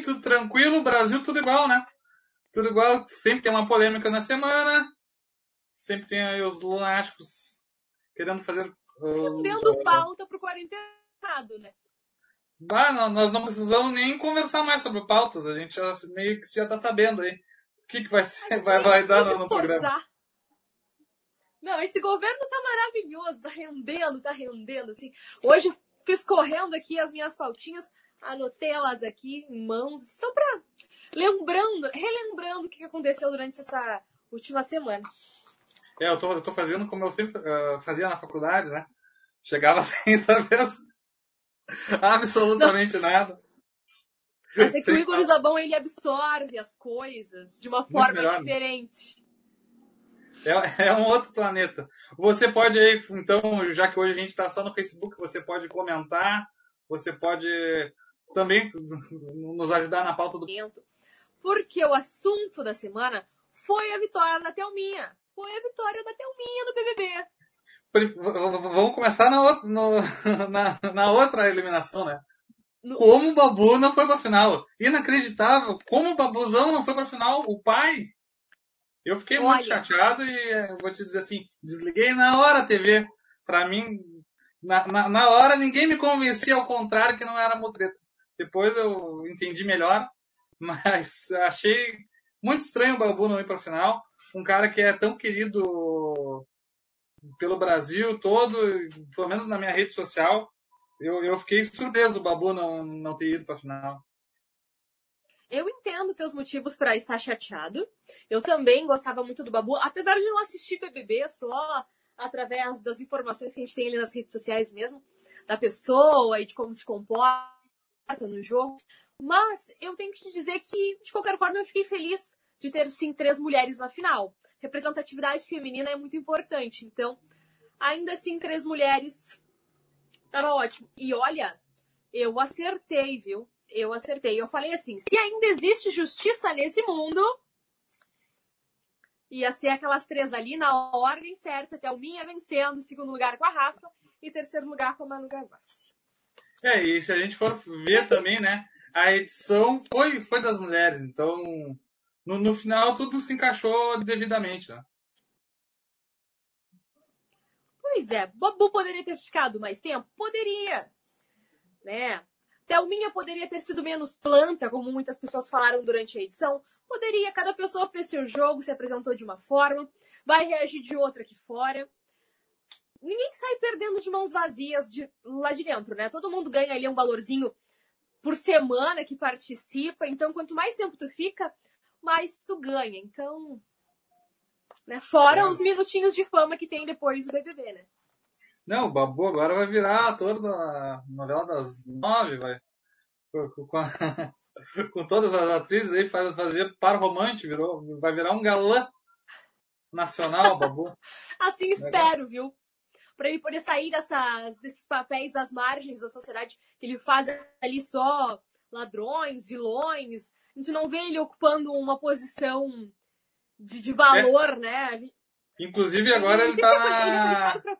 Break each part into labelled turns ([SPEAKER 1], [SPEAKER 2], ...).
[SPEAKER 1] bem, tudo tranquilo, Brasil tudo igual, né? Tudo igual, sempre tem uma polêmica na semana, sempre tem aí os lunáticos querendo fazer...
[SPEAKER 2] Rendendo uh, pauta pro quarentenado, né?
[SPEAKER 1] Bah, nós não precisamos nem conversar mais sobre pautas, a gente já, meio que já tá sabendo aí o que, que vai, ser, vai, vai dar no, no programa.
[SPEAKER 2] Não, esse governo tá maravilhoso, tá rendendo, tá rendendo, assim. Hoje fiz correndo aqui as minhas pautinhas, anotei elas aqui em mãos, só pra lembrando, relembrando o que aconteceu durante essa última semana.
[SPEAKER 1] É, eu tô, eu tô fazendo como eu sempre uh, fazia na faculdade, né? Chegava sem saber absolutamente Não. nada.
[SPEAKER 2] Mas é que o Igor Zabão, ele absorve as coisas de uma forma melhor, né? diferente.
[SPEAKER 1] É, é, um outro planeta. Você pode aí, então, já que hoje a gente está só no Facebook, você pode comentar, você pode também nos ajudar na pauta do.
[SPEAKER 2] Porque o assunto da semana foi a vitória da Thelminha. Foi a vitória da Thelminha no BBB.
[SPEAKER 1] Vamos começar na outra, no, na, na outra eliminação, né? No... Como o Babu não foi pra final. Inacreditável. Como o Babuzão não foi pra final. O pai. Eu fiquei Olha. muito chateado e eh, vou te dizer assim, desliguei na hora a TV. Pra mim, na, na, na hora ninguém me convencia ao contrário que não era mutreta. Depois eu entendi melhor, mas achei muito estranho o Babu não ir para final. Um cara que é tão querido pelo Brasil todo, pelo menos na minha rede social. Eu, eu fiquei surpreso o Babu não, não ter ido para final.
[SPEAKER 2] Eu entendo teus motivos para estar chateado. Eu também gostava muito do Babu, apesar de não assistir BBB, só através das informações que a gente tem ali nas redes sociais mesmo, da pessoa e de como se comporta no jogo. Mas eu tenho que te dizer que, de qualquer forma, eu fiquei feliz de ter, sim, três mulheres na final. Representatividade feminina é muito importante. Então, ainda assim, três mulheres. Tava ótimo. E olha, eu acertei, viu? Eu acertei. Eu falei assim: se ainda existe justiça nesse mundo, ia ser aquelas três ali na ordem certa, Thelminha vencendo, segundo lugar com a Rafa e terceiro lugar com a Manu Gavassi.
[SPEAKER 1] É, e se a gente for ver também, né, a edição foi, foi das mulheres, então no, no final tudo se encaixou devidamente, né?
[SPEAKER 2] Pois é, Babu poderia ter ficado mais tempo? Poderia, né? Thelminha poderia ter sido menos planta, como muitas pessoas falaram durante a edição. Poderia, cada pessoa fez seu jogo, se apresentou de uma forma, vai reagir de outra aqui fora. Ninguém sai perdendo de mãos vazias de, lá de dentro, né? Todo mundo ganha ali um valorzinho por semana que participa. Então, quanto mais tempo tu fica, mais tu ganha. Então, né? Fora é. os minutinhos de fama que tem depois do BBB, né?
[SPEAKER 1] Não, o Babu agora vai virar ator da novela das nove, vai. Com, com, a, com todas as atrizes aí, faz, fazer par romântico, virou, vai virar um galã nacional, Babu.
[SPEAKER 2] assim espero, viu? Pra ele poder sair dessas, desses papéis às margens da sociedade, que ele faz ali só ladrões, vilões. A gente não vê ele ocupando uma posição de, de valor, é. né?
[SPEAKER 1] Inclusive agora ele, ele tá na... Ele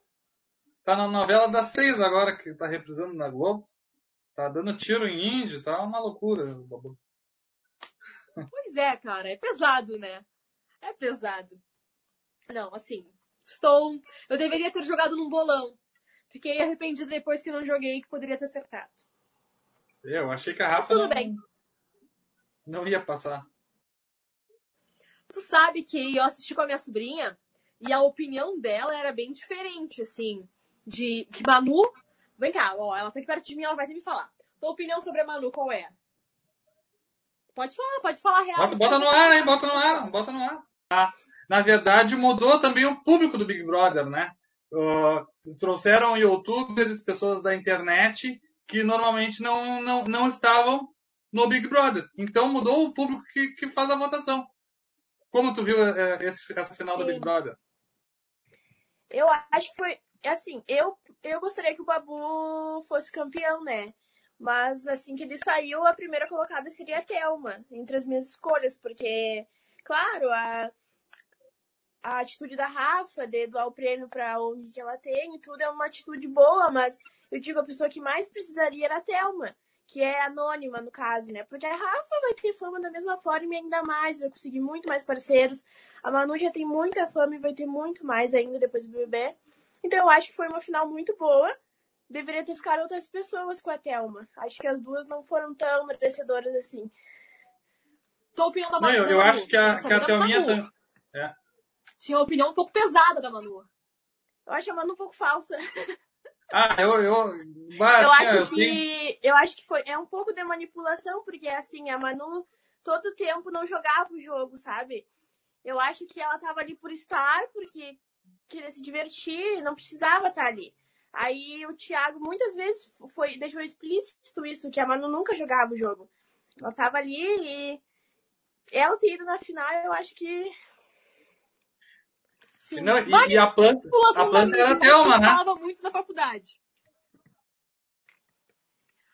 [SPEAKER 1] Tá na novela das seis agora, que tá reprisando na Globo. Tá dando tiro em índio, tá uma loucura, Babu.
[SPEAKER 2] Pois é, cara, é pesado, né? É pesado. Não, assim, estou. Eu deveria ter jogado num bolão. Fiquei arrependido depois que não joguei, que poderia ter acertado.
[SPEAKER 1] Eu achei que a Rafa
[SPEAKER 2] tudo não, bem.
[SPEAKER 1] não ia passar.
[SPEAKER 2] Tu sabe que eu assisti com a minha sobrinha e a opinião dela era bem diferente, assim de que Manu. Vem cá, ó, ela tá aqui perto de mim, ela vai ter me falar. Tua opinião sobre a Manu, qual é? Pode falar, pode falar real.
[SPEAKER 1] Bota, bota no ar, hein? Bota no ar, bota no ar. Ah, na verdade, mudou também o público do Big Brother, né? Uh, trouxeram youtubers, pessoas da internet que normalmente não, não, não estavam no Big Brother. Então mudou o público que, que faz a votação. Como tu viu é, esse, essa final Sim. do Big Brother?
[SPEAKER 3] Eu acho que foi assim, eu, eu gostaria que o Babu fosse campeão, né? Mas assim que ele saiu, a primeira colocada seria a Thelma, entre as minhas escolhas, porque, claro, a, a atitude da Rafa de doar o prêmio para onde que ela tem e tudo é uma atitude boa, mas eu digo, a pessoa que mais precisaria era a Thelma, que é anônima no caso, né? Porque a Rafa vai ter fama da mesma forma e ainda mais, vai conseguir muito mais parceiros. A Manu já tem muita fama e vai ter muito mais ainda depois do BBB. Então eu acho que foi uma final muito boa. Deveria ter ficado outras pessoas com a Thelma. Acho que as duas não foram tão merecedoras assim.
[SPEAKER 2] Tua opinião da Manu?
[SPEAKER 1] Não, eu, eu acho que a, que a Thelminha também. É.
[SPEAKER 2] Tinha uma opinião um pouco pesada da Manu.
[SPEAKER 3] Eu acho a Manu um pouco falsa.
[SPEAKER 1] Ah, eu, eu,
[SPEAKER 3] bah, eu acho eu que eu acho que foi é um pouco de manipulação porque assim a Manu todo tempo não jogava o jogo, sabe? Eu acho que ela tava ali por estar porque queria se divertir, não precisava estar ali. Aí o Thiago muitas vezes foi deixou explícito isso que a Manu nunca jogava o jogo. Ela tava ali e ela ter ido na final, eu acho que
[SPEAKER 1] não, e, e, a planta, a planta era Thelma, né?
[SPEAKER 2] falava muito na faculdade.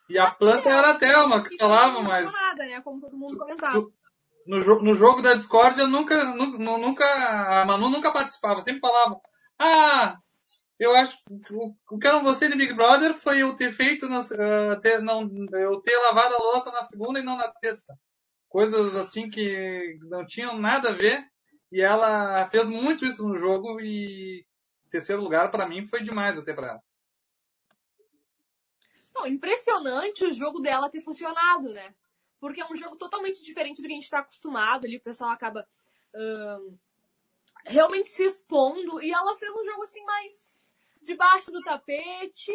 [SPEAKER 1] E a planta era a Thelma que falava, mas...
[SPEAKER 2] Nada, né? Como todo mundo comentava.
[SPEAKER 1] No, no jogo da Discord, eu nunca, nunca, a Manu nunca participava, sempre falava, ah, eu acho o, o que eu não gostei de Big Brother foi eu ter feito, no, uh, ter, não, eu ter lavado a louça na segunda e não na terça. Coisas assim que não tinham nada a ver e ela fez muito isso no jogo e terceiro lugar para mim foi demais até para ela.
[SPEAKER 2] Não, impressionante o jogo dela ter funcionado, né? Porque é um jogo totalmente diferente do que a gente está acostumado ali, o pessoal acaba hum, realmente se expondo e ela fez um jogo assim mais debaixo do tapete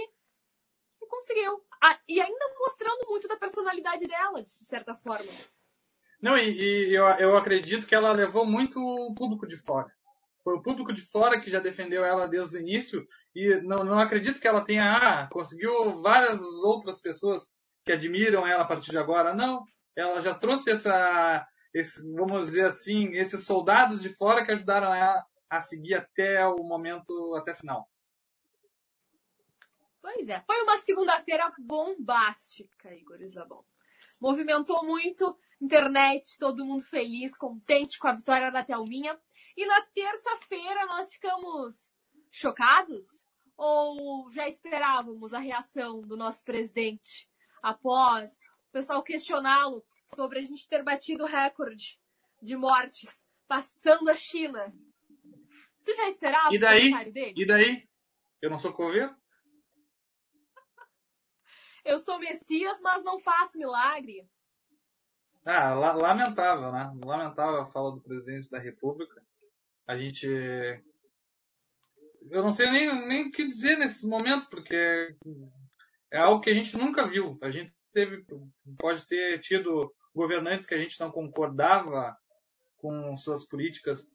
[SPEAKER 2] e conseguiu. Ah, e ainda mostrando muito da personalidade dela, de certa forma.
[SPEAKER 1] Não, e, e eu, eu acredito que ela levou muito o público de fora. Foi o público de fora que já defendeu ela desde o início e não, não acredito que ela tenha, ah, conseguiu várias outras pessoas que admiram ela a partir de agora. Não, ela já trouxe essa, esse, vamos dizer assim, esses soldados de fora que ajudaram ela a seguir até o momento, até final.
[SPEAKER 2] Pois é, foi uma segunda-feira bombástica, Igor Isabel. Movimentou muito internet, todo mundo feliz, contente com a vitória da Thelminha. E na terça-feira nós ficamos chocados? Ou já esperávamos a reação do nosso presidente após o pessoal questioná-lo sobre a gente ter batido o recorde de mortes, passando a China? Tu já esperava
[SPEAKER 1] e daí? o comentário dele? E daí? Eu não sou coveiro?
[SPEAKER 2] Eu sou Messias, mas não faço milagre.
[SPEAKER 1] Ah, lamentável, né? Lamentável a fala do presidente da República. A gente. Eu não sei nem, nem o que dizer nesses momentos, porque é algo que a gente nunca viu. A gente teve, pode ter tido governantes que a gente não concordava com suas políticas,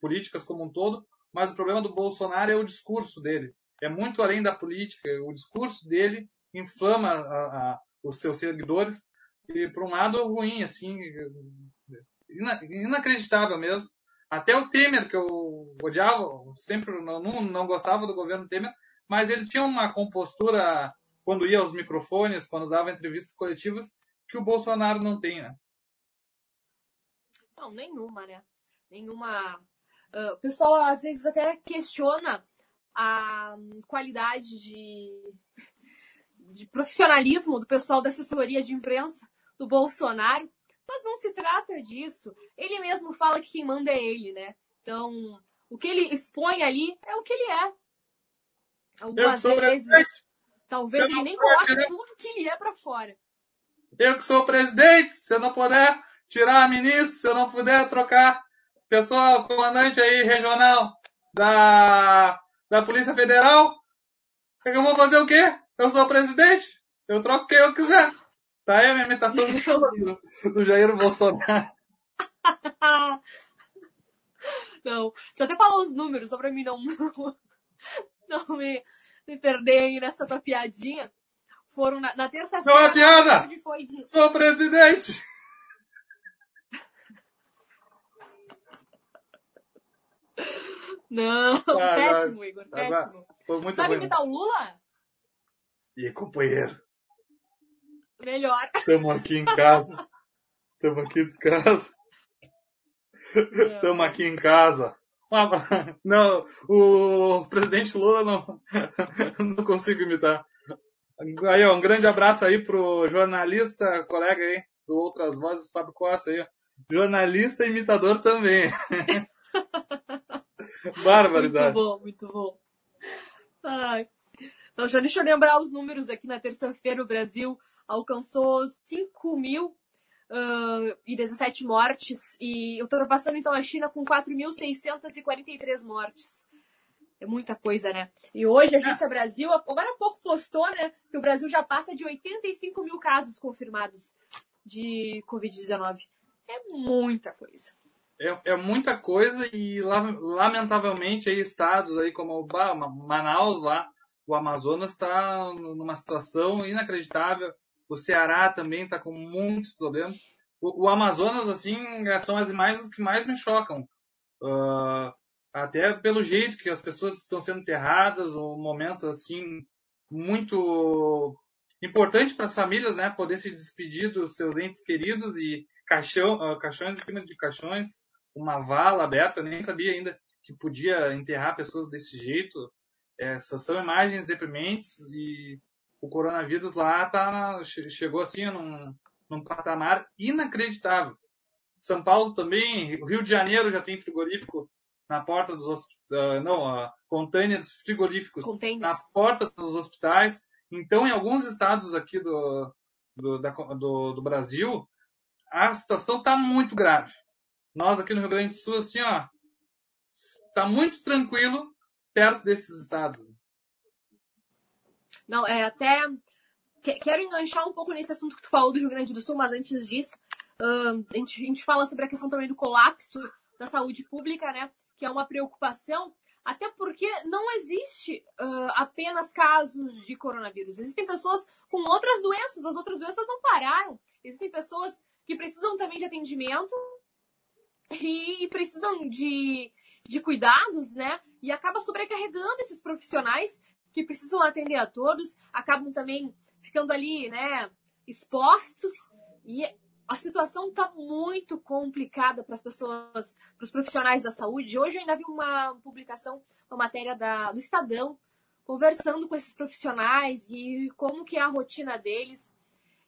[SPEAKER 1] políticas como um todo, mas o problema do Bolsonaro é o discurso dele. É muito além da política. O discurso dele inflama a, a, os seus seguidores e por um lado ruim, assim, inacreditável mesmo. Até o Temer, que eu odiava, sempre não, não gostava do governo Temer, mas ele tinha uma compostura quando ia aos microfones, quando dava entrevistas coletivas, que o Bolsonaro não tem, né?
[SPEAKER 2] Não, nenhuma, né? Nenhuma. Uh, o pessoal às vezes até questiona a qualidade de, de profissionalismo do pessoal da assessoria de imprensa do Bolsonaro, mas não se trata disso. Ele mesmo fala que quem manda é ele, né? Então, o que ele expõe ali é o que ele é. Algumas vezes, talvez ele nem coloque né? tudo que ele é para fora.
[SPEAKER 1] Eu que sou o presidente, se eu não puder tirar a ministra, se eu não puder trocar pessoal, comandante aí regional da, da Polícia Federal, eu vou fazer o quê? Eu sou o presidente, eu troco quem eu quiser. Tá aí a minha imitação do, do Jair Bolsonaro.
[SPEAKER 2] Não, deixa eu até falar os números, só pra mim não, não me, me perder aí nessa tua piadinha. Foram na, na terça-feira.
[SPEAKER 1] Não é piada! Foi de... Sou presidente!
[SPEAKER 2] Não, ah, péssimo, Igor, péssimo. Sabe imitar o Lula?
[SPEAKER 1] E companheiro.
[SPEAKER 2] Melhor.
[SPEAKER 1] Estamos aqui em casa. Estamos aqui em casa. Estamos aqui em casa. Não, o presidente Lula não, não consigo imitar. Aí, ó, um grande abraço aí pro jornalista, colega aí, do Outras Vozes, Fábio Costa aí, ó. Jornalista imitador também. Barbaridade.
[SPEAKER 2] Muito bom, muito bom. Ai. Então, já deixa eu lembrar os números aqui na terça-feira, o Brasil alcançou 5 mil uh, e 17 mortes e ultrapassando então a China com 4.643 mortes. É muita coisa, né? E hoje a Agência Brasil, agora há pouco postou, né, que o Brasil já passa de 85 mil casos confirmados de Covid-19. É muita coisa.
[SPEAKER 1] É, é, muita coisa e lamentavelmente aí estados aí como Manaus lá, o Amazonas está numa situação inacreditável. O Ceará também está com muitos problemas. O, o, Amazonas, assim, são as imagens que mais me chocam. Uh, até pelo jeito que as pessoas estão sendo enterradas, um momento, assim, muito importante para as famílias, né? Poder se despedir dos seus entes queridos e caixão, uh, caixões em cima de caixões, uma vala aberta. Eu nem sabia ainda que podia enterrar pessoas desse jeito. Essas são imagens deprimentes e o coronavírus lá tá, chegou assim num, num patamar inacreditável. São Paulo também, Rio de Janeiro já tem frigorífico na porta dos uh, não, uh, containers frigoríficos
[SPEAKER 2] Containers.
[SPEAKER 1] na porta dos hospitais. Então, em alguns estados aqui do, do, da, do, do Brasil, a situação está muito grave. Nós aqui no Rio Grande do Sul, assim, ó, tá muito tranquilo, perto desses estados.
[SPEAKER 2] Não, é até. Quero enganchar um pouco nesse assunto que tu falou do Rio Grande do Sul, mas antes disso, a, gente, a gente fala sobre a questão também do colapso da saúde pública, né? Que é uma preocupação, até porque não existe uh, apenas casos de coronavírus. Existem pessoas com outras doenças, as outras doenças não pararam. Existem pessoas que precisam também de atendimento e precisam de, de cuidados, né? E acaba sobrecarregando esses profissionais que precisam atender a todos, acabam também ficando ali, né, expostos e a situação está muito complicada para as pessoas, para os profissionais da saúde. Hoje eu ainda vi uma publicação, uma matéria da, do Estadão, conversando com esses profissionais e como que é a rotina deles.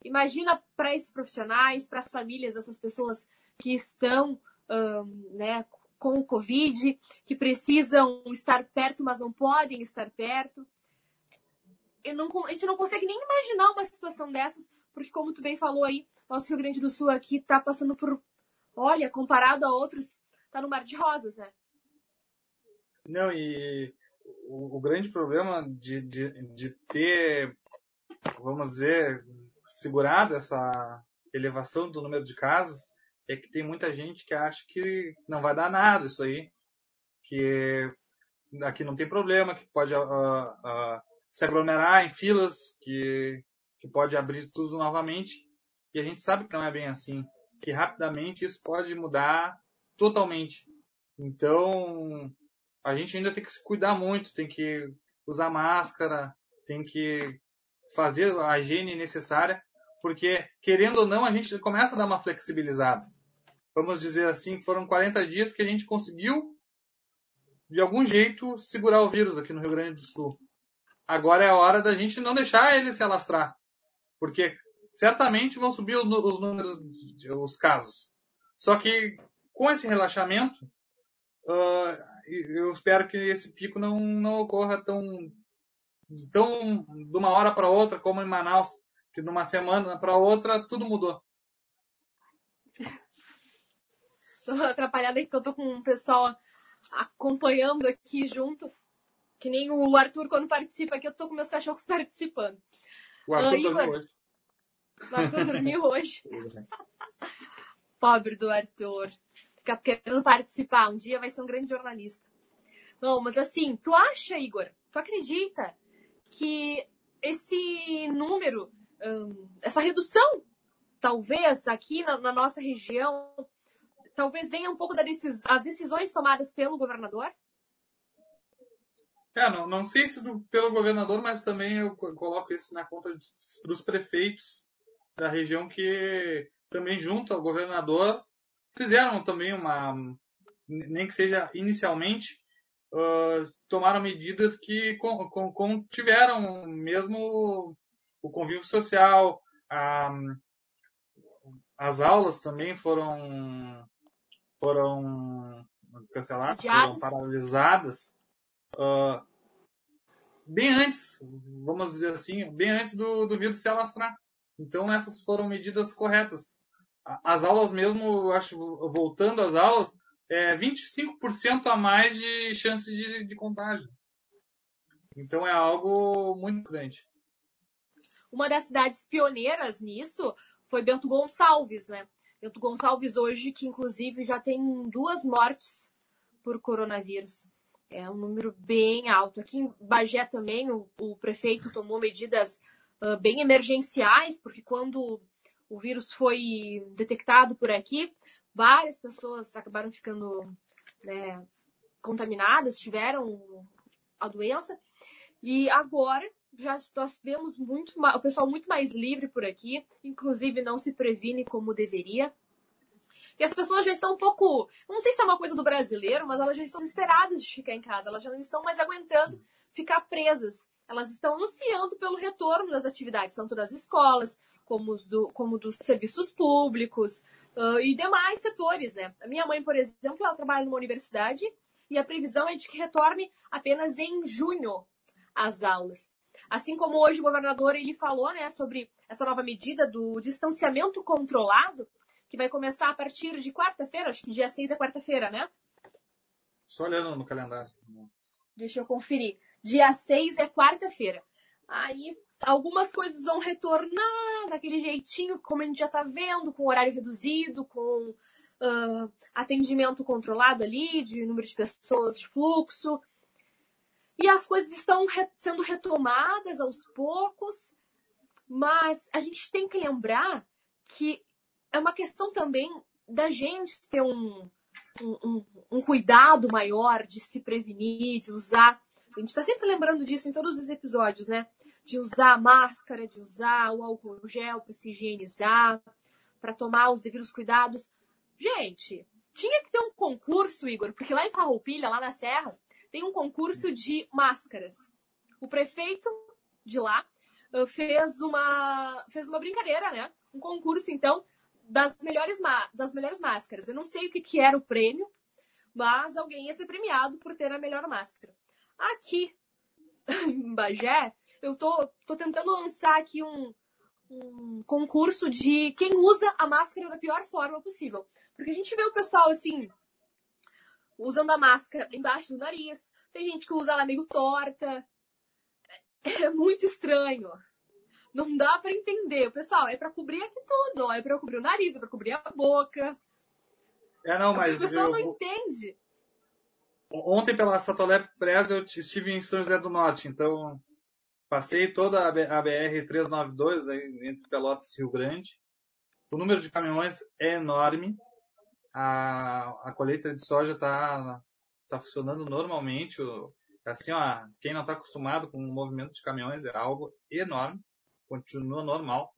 [SPEAKER 2] Imagina para esses profissionais, para as famílias dessas pessoas que estão um, né, com o Covid, que precisam estar perto, mas não podem estar perto. Não, a gente não consegue nem imaginar uma situação dessas, porque como tu bem falou aí, nosso Rio Grande do Sul aqui está passando por, olha, comparado a outros, está no mar de rosas, né?
[SPEAKER 1] Não, e o, o grande problema de, de, de ter, vamos dizer, segurado essa elevação do número de casos é que tem muita gente que acha que não vai dar nada isso aí, que aqui não tem problema, que pode uh, uh, se aglomerar em filas, que, que pode abrir tudo novamente. E a gente sabe que não é bem assim, que rapidamente isso pode mudar totalmente. Então, a gente ainda tem que se cuidar muito, tem que usar máscara, tem que fazer a higiene necessária, porque, querendo ou não, a gente começa a dar uma flexibilizada vamos dizer assim, foram 40 dias que a gente conseguiu, de algum jeito, segurar o vírus aqui no Rio Grande do Sul. Agora é a hora da gente não deixar ele se alastrar. Porque certamente vão subir os números, os casos. Só que com esse relaxamento, eu espero que esse pico não, não ocorra tão, tão de uma hora para outra como em Manaus, que de uma semana para outra tudo mudou.
[SPEAKER 2] Tô atrapalhada aqui que eu tô com o pessoal acompanhando aqui junto. Que nem o Arthur, quando participa aqui, eu tô com meus cachorros participando.
[SPEAKER 1] O Arthur uh, dormiu hoje.
[SPEAKER 2] O Arthur dormiu hoje. Pobre do Arthur. Fica querendo participar. Um dia vai ser um grande jornalista. Não, mas assim, tu acha, Igor, tu acredita que esse número, essa redução, talvez aqui na, na nossa região, talvez venha um pouco das decis decisões tomadas pelo governador?
[SPEAKER 1] É, não, não sei se do, pelo governador, mas também eu coloco isso na conta dos prefeitos da região que também junto ao governador fizeram também uma, nem que seja inicialmente, uh, tomaram medidas que com, com, com tiveram mesmo o convívio social, a, as aulas também foram foram canceladas, foram paralisadas uh, bem antes, vamos dizer assim, bem antes do, do vírus se alastrar. Então essas foram medidas corretas. As aulas mesmo, eu acho, voltando às aulas, é 25% a mais de chance de, de contágio. Então é algo muito grande.
[SPEAKER 2] Uma das cidades pioneiras nisso foi Bento Gonçalves, né? Bento Gonçalves hoje, que inclusive já tem duas mortes por coronavírus. É um número bem alto. Aqui em Bagé também o, o prefeito tomou medidas uh, bem emergenciais, porque quando o vírus foi detectado por aqui, várias pessoas acabaram ficando né, contaminadas, tiveram a doença. E agora já nós vemos muito o pessoal muito mais livre por aqui, inclusive não se previne como deveria. E as pessoas já estão um pouco, não sei se é uma coisa do brasileiro, mas elas já estão desesperadas de ficar em casa, elas já não estão mais aguentando ficar presas. Elas estão ansiando pelo retorno das atividades, tanto das escolas, como, do, como dos serviços públicos uh, e demais setores, né? A minha mãe, por exemplo, ela trabalha numa universidade e a previsão é de que retorne apenas em junho as aulas. Assim como hoje o governador ele falou, né, sobre essa nova medida do distanciamento controlado, que vai começar a partir de quarta-feira, acho que dia 6 é quarta-feira, né?
[SPEAKER 1] Só olhando no calendário.
[SPEAKER 2] Deixa eu conferir. Dia 6 é quarta-feira. Aí algumas coisas vão retornar daquele jeitinho, como a gente já está vendo, com horário reduzido, com uh, atendimento controlado ali, de número de pessoas, de fluxo. E as coisas estão re sendo retomadas aos poucos, mas a gente tem que lembrar que é uma questão também da gente ter um, um, um cuidado maior de se prevenir, de usar a gente está sempre lembrando disso em todos os episódios, né? De usar máscara, de usar o álcool gel para se higienizar, para tomar os devidos cuidados. Gente, tinha que ter um concurso, Igor, porque lá em Farroupilha, lá na Serra, tem um concurso de máscaras. O prefeito de lá uh, fez uma, fez uma brincadeira, né? Um concurso, então, das melhores, das melhores máscaras. Eu não sei o que, que era o prêmio, mas alguém ia ser premiado por ter a melhor máscara. Aqui em Bagé, eu tô, tô tentando lançar aqui um, um concurso de quem usa a máscara da pior forma possível. Porque a gente vê o pessoal assim, usando a máscara embaixo do nariz. Tem gente que usa ela meio torta. É muito estranho. Não dá para entender. Pessoal, é para cobrir aqui tudo, ó. É para cobrir o nariz, é para cobrir a boca.
[SPEAKER 1] É, não, mas.
[SPEAKER 2] O pessoal eu... não entende.
[SPEAKER 1] Ontem pela Satolé Press eu estive em São José do Norte, então passei toda a BR 392 entre Pelotas e Rio Grande. O número de caminhões é enorme. A, a colheita de soja está tá funcionando normalmente. Assim, ó, quem não está acostumado com o movimento de caminhões é algo enorme. Continua normal.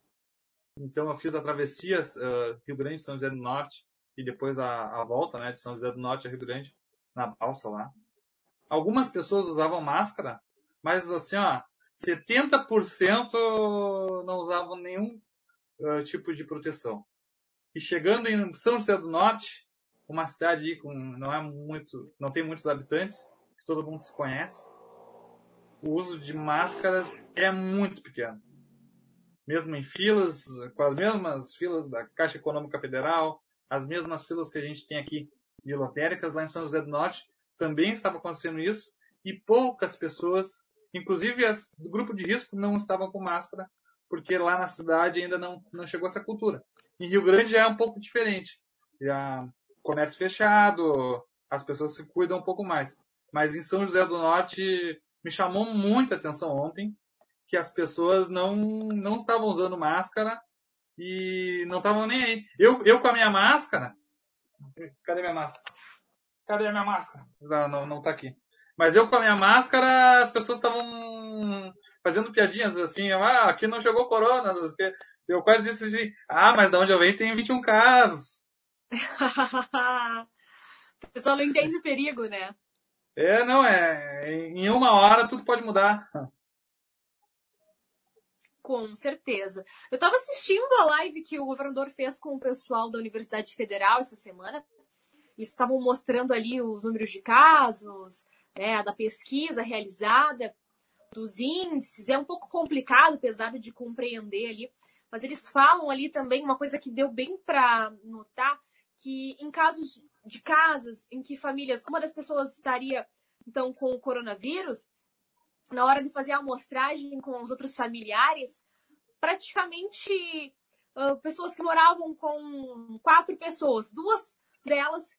[SPEAKER 1] Então eu fiz a travessia uh, Rio Grande São José do Norte e depois a, a volta né, de São José do Norte a Rio Grande na balsa lá. Algumas pessoas usavam máscara, mas assim, ó, 70% não usavam nenhum uh, tipo de proteção. E chegando em São José do Norte, uma cidade com não é muito, não tem muitos habitantes, que todo mundo se conhece, o uso de máscaras é muito pequeno. Mesmo em filas, com as mesmas filas da Caixa Econômica Federal, as mesmas filas que a gente tem aqui de lotéricas lá em São José do Norte também estava acontecendo isso e poucas pessoas, inclusive as do grupo de risco, não estavam com máscara porque lá na cidade ainda não, não chegou essa cultura. Em Rio Grande já é um pouco diferente. Já comércio fechado, as pessoas se cuidam um pouco mais. Mas em São José do Norte me chamou muita atenção ontem que as pessoas não, não estavam usando máscara e não estavam nem aí. Eu, eu com a minha máscara, Cadê minha máscara? Cadê a minha máscara? Não, não, não tá aqui. Mas eu com a minha máscara, as pessoas estavam fazendo piadinhas assim, ah, aqui não chegou corona. Eu quase disse assim, ah, mas de onde eu venho tem 21 casos.
[SPEAKER 2] o pessoal não entende o perigo, né?
[SPEAKER 1] É, não, é. Em uma hora tudo pode mudar.
[SPEAKER 2] Com certeza. Eu estava assistindo a live que o governador fez com o pessoal da Universidade Federal essa semana. Eles estavam mostrando ali os números de casos, né, da pesquisa realizada, dos índices. É um pouco complicado, pesado de compreender ali, mas eles falam ali também uma coisa que deu bem para notar que em casos de casas em que famílias, uma das pessoas estaria então com o coronavírus, na hora de fazer a amostragem com os outros familiares, praticamente uh, pessoas que moravam com quatro pessoas, duas delas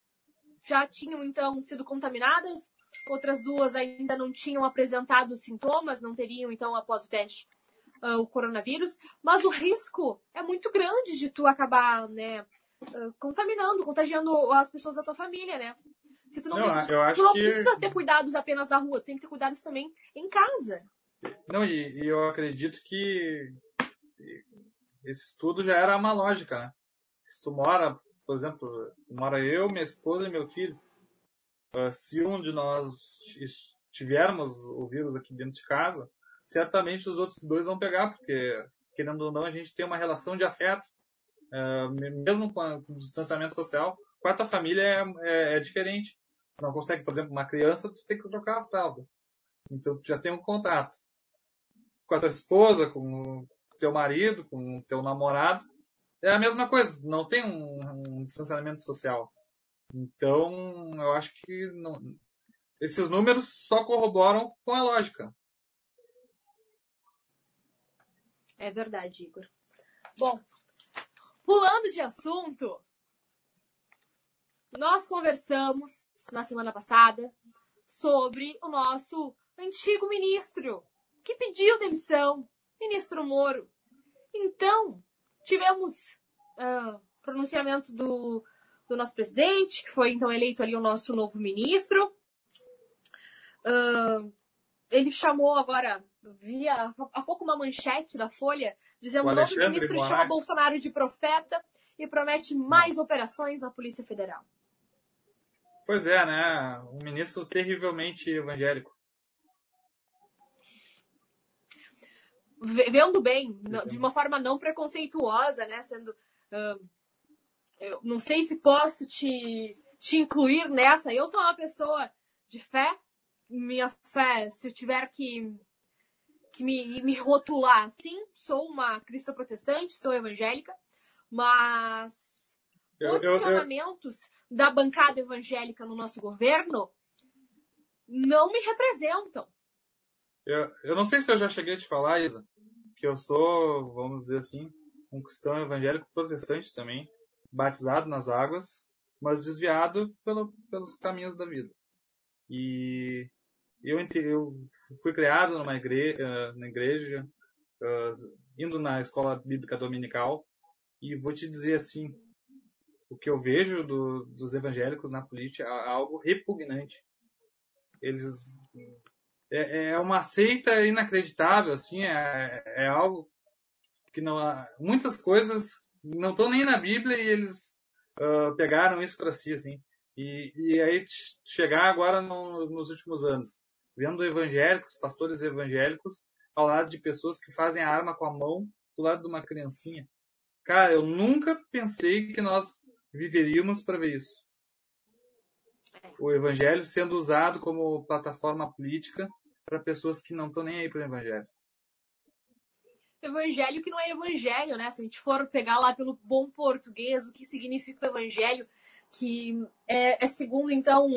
[SPEAKER 2] já tinham então sido contaminadas, outras duas ainda não tinham apresentado sintomas, não teriam então após o teste uh, o coronavírus, mas o risco é muito grande de tu acabar, né, uh, contaminando, contagiando as pessoas da tua família, né? Se tu não, não, tem, tu não que... precisa ter cuidados apenas na rua, tem que ter cuidados também em casa.
[SPEAKER 1] Não, e, e eu acredito que esse estudo já era uma lógica, né? Se tu mora, por exemplo, mora eu, minha esposa e meu filho, uh, se um de nós tivermos o vírus aqui dentro de casa, certamente os outros dois vão pegar, porque, querendo ou não, a gente tem uma relação de afeto, uh, mesmo com, a, com, o distanciamento social, com a tua família é, é, é diferente. Tu não consegue, por exemplo, uma criança, tu tem que trocar a fralda. Então tu já tem um contato. Com a tua esposa, com o teu marido, com o teu namorado, é a mesma coisa, não tem um, um distanciamento social. Então, eu acho que não, esses números só corroboram com a lógica.
[SPEAKER 2] É verdade, Igor. Bom, pulando de assunto, nós conversamos na semana passada sobre o nosso antigo ministro que pediu demissão, ministro Moro. Então, tivemos uh, pronunciamento do, do nosso presidente, que foi então eleito ali o nosso novo ministro. Uh, ele chamou agora, via há pouco uma manchete da Folha, dizendo que o novo ministro chama Bolsonaro de profeta e promete mais operações na Polícia Federal.
[SPEAKER 1] Pois é, né? Um ministro terrivelmente evangélico.
[SPEAKER 2] Vendo bem, de uma forma não preconceituosa, né? Sendo. Eu não sei se posso te, te incluir nessa. Eu sou uma pessoa de fé. Minha fé, se eu tiver que, que me, me rotular assim, sou uma cristã protestante, sou evangélica, mas posicionamentos eu, eu, da bancada evangélica no nosso governo não me representam.
[SPEAKER 1] Eu, eu não sei se eu já cheguei a te falar, Isa, que eu sou, vamos dizer assim, um cristão evangélico protestante também, batizado nas águas, mas desviado pelo, pelos caminhos da vida. E eu, eu fui criado numa igreja, eh, na igreja, uh, indo na escola bíblica dominical, e vou te dizer assim, o que eu vejo do, dos evangélicos na política é algo repugnante. Eles é, é uma seita inacreditável, assim, é, é algo que não há, muitas coisas não estão nem na Bíblia e eles uh, pegaram isso para si, assim. E, e aí chegar agora no, nos últimos anos, vendo evangélicos, pastores evangélicos, ao lado de pessoas que fazem a arma com a mão do lado de uma criancinha. Cara, eu nunca pensei que nós viveríamos para ver isso. O evangelho sendo usado como plataforma política para pessoas que não estão nem aí para o evangelho.
[SPEAKER 2] Evangelho que não é evangelho, né? Se a gente for pegar lá pelo bom português o que significa o evangelho, que é, é segundo então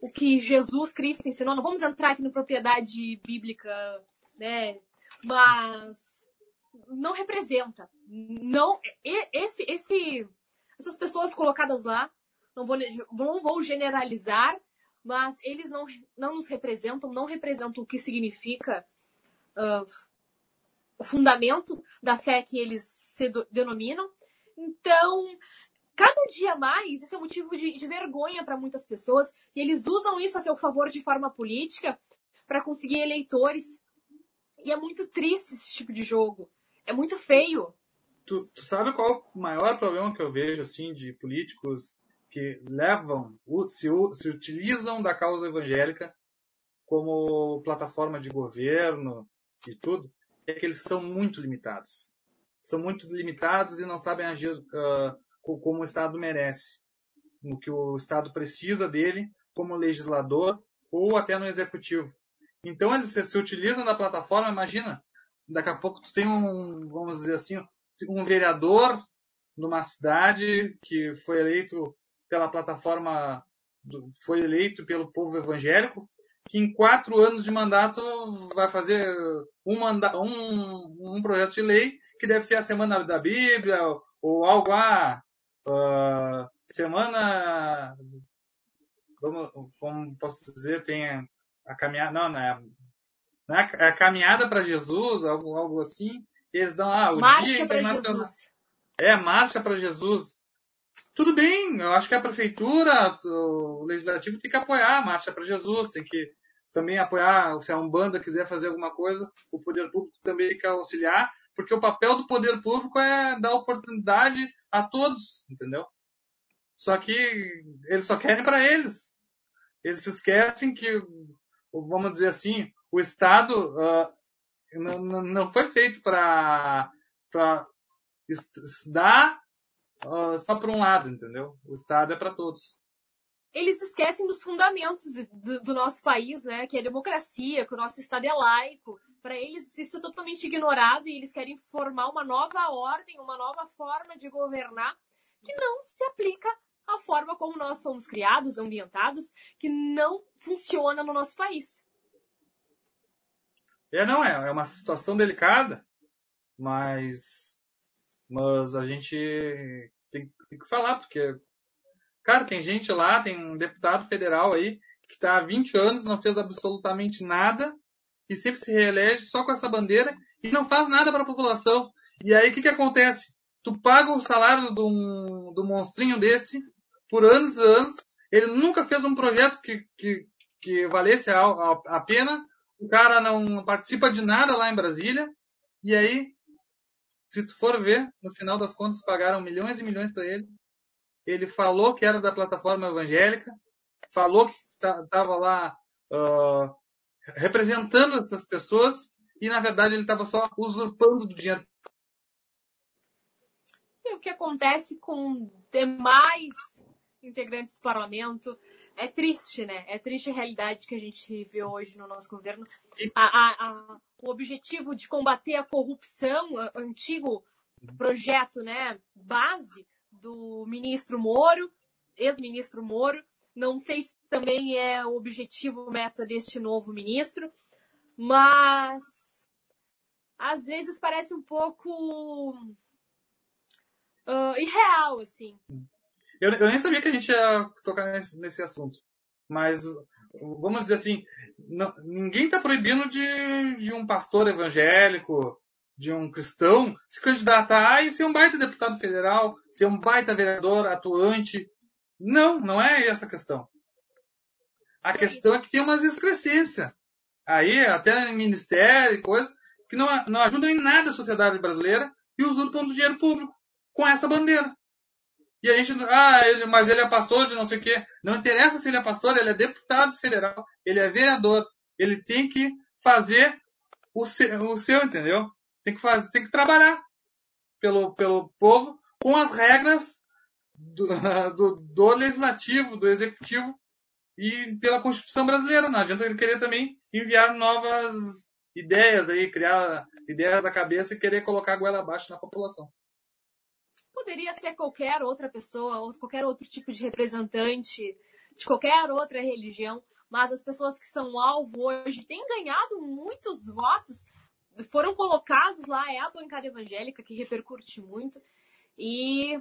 [SPEAKER 2] o que Jesus Cristo ensinou. Não vamos entrar aqui na propriedade bíblica, né? Mas não representa. Não esse esse essas pessoas colocadas lá, não vou, não vou generalizar, mas eles não, não nos representam, não representam o que significa uh, o fundamento da fé que eles se denominam. Então, cada dia mais, isso é motivo de, de vergonha para muitas pessoas, e eles usam isso a seu favor de forma política para conseguir eleitores. E é muito triste esse tipo de jogo. É muito feio.
[SPEAKER 1] Tu, tu sabe qual o maior problema que eu vejo, assim, de políticos que levam, se, se utilizam da causa evangélica como plataforma de governo e tudo? é que eles são muito limitados. São muito limitados e não sabem agir uh, como o Estado merece. No que o Estado precisa dele como legislador ou até no executivo. Então eles se, utilizam da plataforma, imagina, daqui a pouco tu tem um, vamos dizer assim, um vereador numa cidade que foi eleito pela plataforma, foi eleito pelo povo evangélico, que em quatro anos de mandato vai fazer um, manda um, um projeto de lei que deve ser a Semana da Bíblia ou algo lá, uh, Semana, como, como posso dizer, tem a, a caminhada, não, não é, é a, a caminhada para Jesus, algo, algo assim, eles dão ah, o
[SPEAKER 2] Marcha
[SPEAKER 1] Dia Internacional.
[SPEAKER 2] Jesus.
[SPEAKER 1] É, Marcha para Jesus. Tudo bem, eu acho que a prefeitura, o legislativo tem que apoiar a Marcha para Jesus, tem que também apoiar, se a Umbanda quiser fazer alguma coisa, o poder público também tem que auxiliar, porque o papel do poder público é dar oportunidade a todos, entendeu? Só que eles só querem para eles. Eles se esquecem que, vamos dizer assim, o Estado uh, não, não foi feito para dar uh, só para um lado, entendeu? O Estado é para todos.
[SPEAKER 2] Eles esquecem dos fundamentos do, do, nosso país, né? Que é democracia, que o nosso Estado é laico. Para eles isso é totalmente ignorado e eles querem formar uma nova ordem, uma nova forma de governar que não se aplica à forma como nós somos criados, ambientados, que não funciona no nosso país.
[SPEAKER 1] É, não, é, é uma situação delicada, mas, mas a gente tem, tem que falar, porque, cara, tem gente lá, tem um deputado federal aí, que está há 20 anos, não fez absolutamente nada, e sempre se reelege só com essa bandeira, e não faz nada para a população. E aí, o que que acontece? Tu paga o salário do, do monstrinho desse, por anos e anos, ele nunca fez um projeto que, que, que valesse a, a, a pena, o cara não participa de nada lá em Brasília, e aí, se tu for ver, no final das contas pagaram milhões e milhões para ele. Ele falou que era da plataforma evangélica, falou que estava lá uh, representando essas pessoas, e na verdade ele estava só usurpando do dinheiro.
[SPEAKER 2] E o que acontece com demais integrantes do parlamento, é triste, né? É triste a realidade que a gente vê hoje no nosso governo. A, a, a, o objetivo de combater a corrupção, o antigo projeto, né, base do ministro Moro, ex-ministro Moro, não sei se também é o objetivo meta deste novo ministro, mas às vezes parece um pouco uh, irreal, assim.
[SPEAKER 1] Eu, eu nem sabia que a gente ia tocar nesse, nesse assunto. Mas, vamos dizer assim, não, ninguém está proibindo de, de um pastor evangélico, de um cristão, se candidatar e ser um baita deputado federal, ser um baita vereador atuante. Não, não é essa a questão. A questão é que tem umas excrescências. Aí, até no ministério e coisa, que não, não ajudam em nada a sociedade brasileira e usurpam do dinheiro público com essa bandeira. E a gente, ah, ele, mas ele é pastor de não sei o quê. Não interessa se ele é pastor, ele é deputado federal, ele é vereador. Ele tem que fazer o seu, o seu entendeu? Tem que fazer, tem que trabalhar pelo, pelo povo com as regras do, do, do legislativo, do executivo e pela Constituição brasileira. Não adianta ele querer também enviar novas ideias aí, criar ideias da cabeça e querer colocar a goela abaixo na população.
[SPEAKER 2] Poderia ser qualquer outra pessoa, ou qualquer outro tipo de representante de qualquer outra religião, mas as pessoas que são alvo hoje têm ganhado muitos votos, foram colocados lá, é a bancada evangélica que repercute muito, e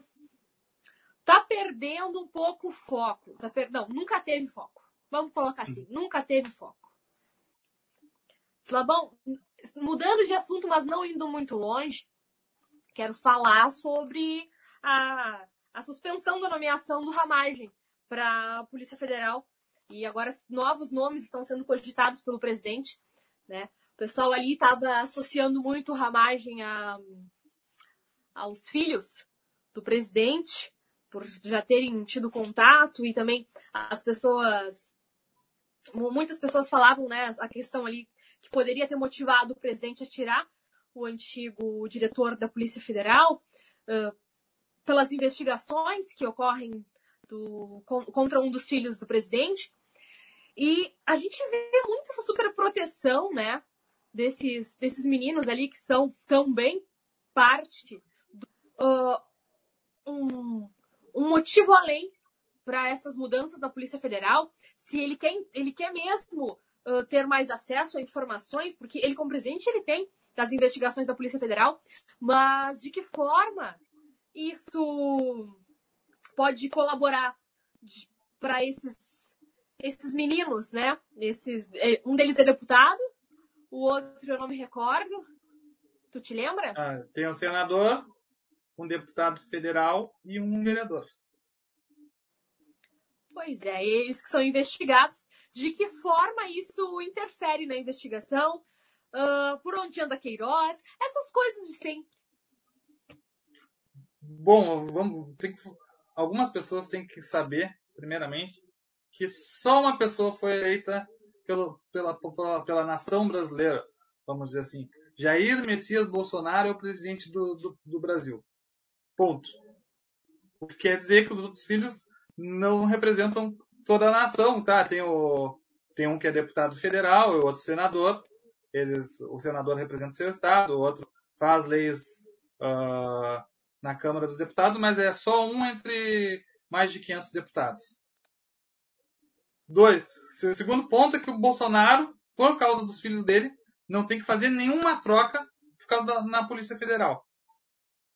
[SPEAKER 2] tá perdendo um pouco o foco. Tá per... Não, nunca teve foco. Vamos colocar assim, nunca teve foco. Slabão, mudando de assunto, mas não indo muito longe, quero falar sobre a, a suspensão da nomeação do Ramagem para a Polícia Federal. E agora novos nomes estão sendo cogitados pelo presidente. Né? O pessoal ali estava associando muito Ramagem a, aos filhos do presidente, por já terem tido contato, e também as pessoas. Muitas pessoas falavam, né, a questão ali que poderia ter motivado o presidente a tirar o antigo diretor da Polícia Federal, uh, pelas investigações que ocorrem do, contra um dos filhos do presidente. E a gente vê muito essa superproteção, né? Desses, desses meninos ali que são também parte do, uh, um, um motivo além para essas mudanças na Polícia Federal, se ele quer, ele quer mesmo uh, ter mais acesso a informações, porque ele, como presidente, ele tem das investigações da Polícia Federal, mas de que forma isso pode colaborar para esses, esses meninos, né? Esses, é, um deles é deputado, o outro eu não me recordo. Tu te lembra?
[SPEAKER 1] Ah, tem um senador, um deputado federal e um vereador.
[SPEAKER 2] Pois é, eles que são investigados. De que forma isso interfere na investigação? Uh, por onde anda Queiroz? Essas coisas de sempre.
[SPEAKER 1] Bom, vamos, tem que, algumas pessoas têm que saber, primeiramente, que só uma pessoa foi eleita pelo, pela, pela, pela nação brasileira, vamos dizer assim. Jair Messias Bolsonaro é o presidente do, do, do Brasil. Ponto. O que quer dizer que os outros filhos não representam toda a nação, tá? Tem o tem um que é deputado federal, o outro senador. Eles, o senador representa seu estado, o outro faz leis uh, na Câmara dos Deputados, mas é só um entre mais de 500 deputados. Dois, o segundo ponto é que o Bolsonaro, por causa dos filhos dele, não tem que fazer nenhuma troca por causa da na Polícia Federal.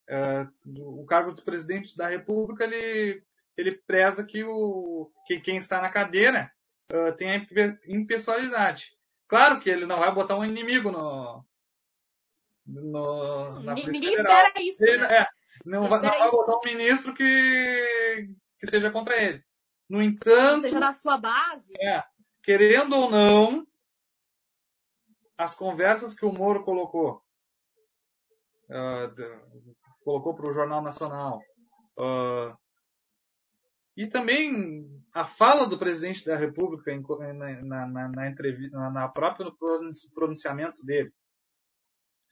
[SPEAKER 1] Uh, o cargo de presidente da República ele ele preza que, o, que quem está na cadeira uh, tenha impessoalidade. Claro que ele não vai botar um inimigo no, no na
[SPEAKER 2] Ninguém espera isso. Ele,
[SPEAKER 1] né? é, não, vai, não vai botar um ministro que, que seja contra ele. No entanto.
[SPEAKER 2] seja na sua base.
[SPEAKER 1] É, querendo ou não, as conversas que o Moro colocou, uh, colocou para o Jornal Nacional, uh, e também a fala do presidente da República na, na, na, entrevista, na própria pronunciamento dele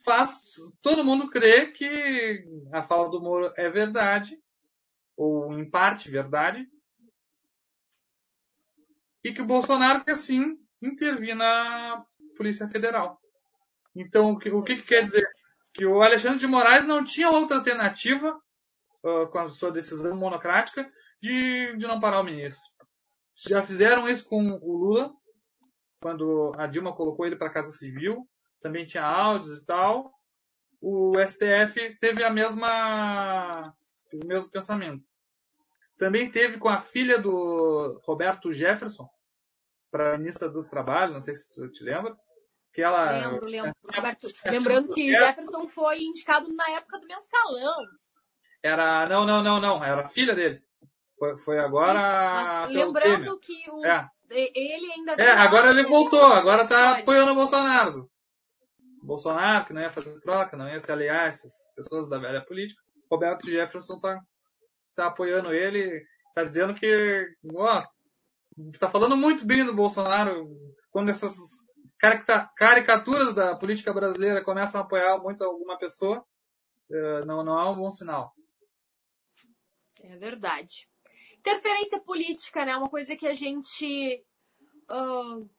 [SPEAKER 1] faz todo mundo crer que a fala do Moro é verdade, ou em parte verdade, e que o Bolsonaro quer sim intervir na Polícia Federal. Então, o que, o que quer dizer? Que o Alexandre de Moraes não tinha outra alternativa uh, com a sua decisão monocrática de, de não parar o ministro. Já fizeram isso com o Lula, quando a Dilma colocou ele para a Casa Civil. Também tinha áudios e tal. O STF teve a mesma, o mesmo pensamento. Também teve com a filha do Roberto Jefferson, para ministra do Trabalho, não sei se você te lembra. Que ela,
[SPEAKER 2] lembro, lembro. Roberto, lembrando que Jefferson foi indicado na época do mensalão.
[SPEAKER 1] Era, não, não, não, não, era a filha dele. Foi, foi agora.
[SPEAKER 2] lembrando que o, é. ele ainda.
[SPEAKER 1] É, agora ele voltou, agora tá apoiando o Bolsonaro. Bolsonaro, que não ia fazer troca, não ia se aliar a essas pessoas da velha política. Roberto Jefferson tá, tá apoiando ele, tá dizendo que, ó, tá falando muito bem do Bolsonaro. Quando essas caricaturas da política brasileira começam a apoiar muito alguma pessoa, eh, não, não é um bom sinal.
[SPEAKER 2] É verdade interferência política, né? Uma coisa que a gente uh,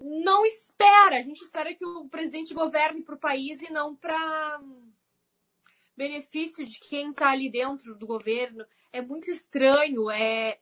[SPEAKER 2] não espera. A gente espera que o presidente governe para o país e não para benefício de quem está ali dentro do governo. É muito estranho, é,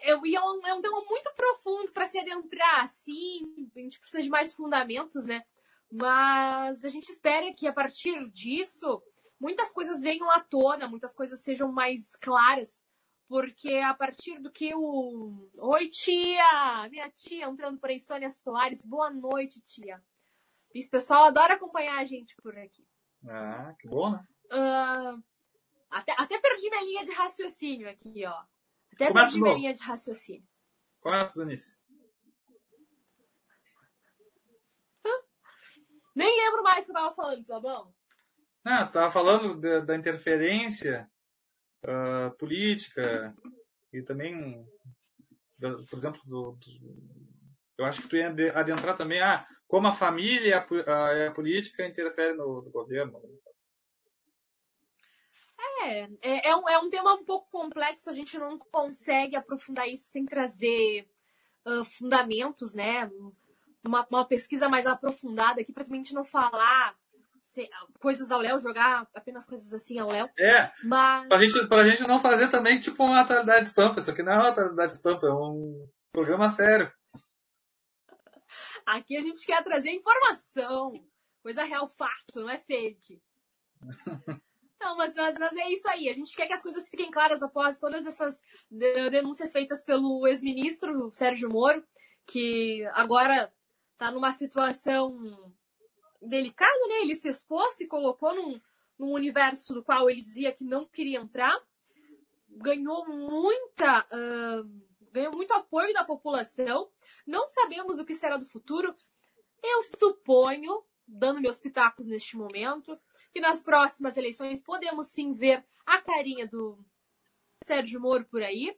[SPEAKER 2] é, é, um, é um tema muito profundo para se adentrar, assim, a gente precisa de mais fundamentos, né? Mas a gente espera que a partir disso muitas coisas venham à tona, muitas coisas sejam mais claras, porque a partir do que o. Oi, tia! Minha tia entrando por aí, Sônia Soares. Boa noite, tia. Esse pessoal adora acompanhar a gente por aqui.
[SPEAKER 1] Ah, que bom, né?
[SPEAKER 2] Uh, até, até perdi minha linha de raciocínio aqui, ó. Até perdi minha linha de raciocínio.
[SPEAKER 1] Começa, Donice.
[SPEAKER 2] Nem lembro mais o que eu tava falando, Zabão.
[SPEAKER 1] Ah, estava falando de, da interferência uh, política e também, por exemplo, do, do, eu acho que tu ia adentrar também, ah, como a família e a, a, a política interferem no, no governo.
[SPEAKER 2] É, é, é, um, é um tema um pouco complexo, a gente não consegue aprofundar isso sem trazer uh, fundamentos, né? Uma, uma, pesquisa mais aprofundada aqui, para a gente não falar se, coisas ao Léo, jogar apenas coisas assim ao Léo.
[SPEAKER 1] É, mas... pra, gente, pra gente não fazer também tipo uma atualidade spam, isso aqui não é uma atualidade spam, é um programa sério.
[SPEAKER 2] Aqui a gente quer trazer informação, coisa real, fato, não é fake. Não, mas, mas, mas, é isso aí. A gente quer que as coisas fiquem claras após todas essas denúncias feitas pelo ex-ministro Sérgio Moro, que agora está numa situação delicada, né? Ele se expôs, se colocou num, num universo do qual ele dizia que não queria entrar, ganhou muita. Uh, ganhou muito apoio da população. Não sabemos o que será do futuro. Eu suponho, dando meus pitacos neste momento, que nas próximas eleições podemos sim ver a carinha do Sérgio Moro por aí.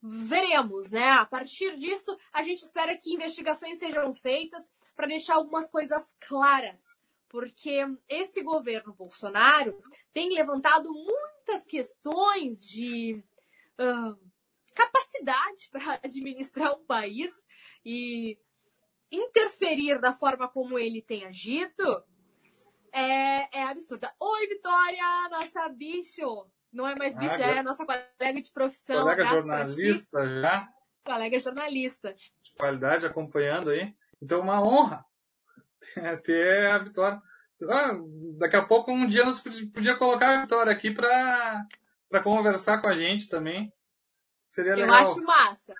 [SPEAKER 2] Veremos, né? A partir disso, a gente espera que investigações sejam feitas para deixar algumas coisas claras, porque esse governo Bolsonaro tem levantado muitas questões de uh, capacidade para administrar um país e interferir da forma como ele tem agido é, é absurda. Oi, Vitória, nossa bicho! Não é mais bicho, ah, é a nossa colega de profissão.
[SPEAKER 1] Colega jornalista já.
[SPEAKER 2] Colega jornalista.
[SPEAKER 1] De qualidade acompanhando aí. Então, uma honra ter a Vitória. Ah, daqui a pouco, um dia, nós podia colocar a Vitória aqui para conversar com a gente também. Seria legal.
[SPEAKER 2] Eu acho massa.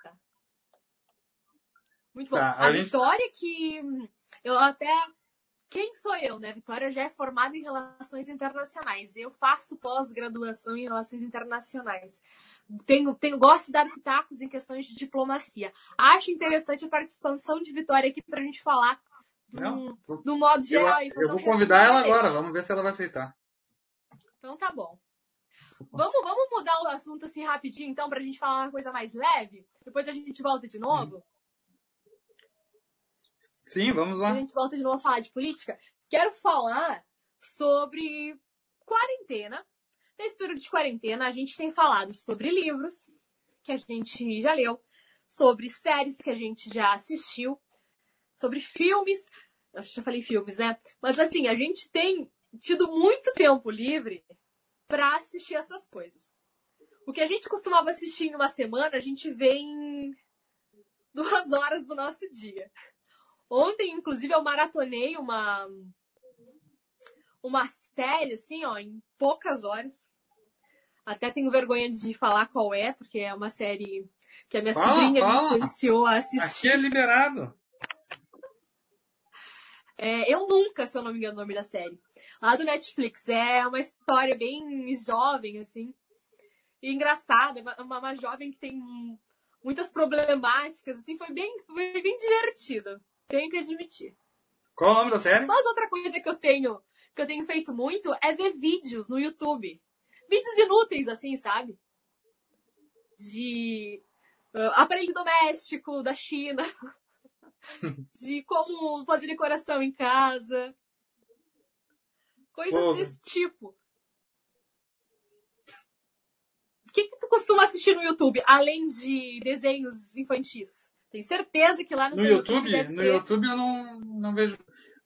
[SPEAKER 2] Muito bom. Tá, a, a gente... Vitória que eu até quem sou eu, né? Vitória já é formada em relações internacionais. Eu faço pós-graduação em relações internacionais. Tenho, tenho, gosto de dar pitacos em questões de diplomacia. Acho interessante a participação de Vitória aqui para a gente falar do, do modo geral.
[SPEAKER 1] Eu, eu vou convidar ela agora, vamos ver se ela vai aceitar.
[SPEAKER 2] Então tá bom. Vamos, vamos mudar o assunto assim rapidinho, então, para a gente falar uma coisa mais leve? Depois a gente volta de novo? Hum.
[SPEAKER 1] Sim, vamos lá.
[SPEAKER 2] A gente volta de novo a falar de política. Quero falar sobre quarentena. Nesse período de quarentena, a gente tem falado sobre livros que a gente já leu, sobre séries que a gente já assistiu, sobre filmes. Eu já falei filmes, né? Mas assim, a gente tem tido muito tempo livre para assistir essas coisas. O que a gente costumava assistir em uma semana, a gente vê em duas horas do nosso dia. Ontem, inclusive, eu maratonei uma uma série, assim, ó, em poucas horas. Até tenho vergonha de falar qual é, porque é uma série que a minha fala, sobrinha fala. me influenciou a assistir.
[SPEAKER 1] Aqui é liberado.
[SPEAKER 2] É, eu nunca, se eu não me engano, o nome da série. Lá do Netflix. É uma história bem jovem, assim. E engraçada. Uma, uma jovem que tem muitas problemáticas, assim. Foi bem, foi bem divertida. Tenho que admitir.
[SPEAKER 1] Qual o nome da série?
[SPEAKER 2] Mas outra coisa que eu tenho, que eu tenho feito muito é ver vídeos no YouTube. Vídeos inúteis, assim, sabe? De uh, aparelho doméstico da China. de como fazer decoração em casa. Coisas Pô. desse tipo. O que, que tu costuma assistir no YouTube, além de desenhos infantis? Tenho certeza que lá no,
[SPEAKER 1] no YouTube, YouTube no YouTube eu não, não vejo.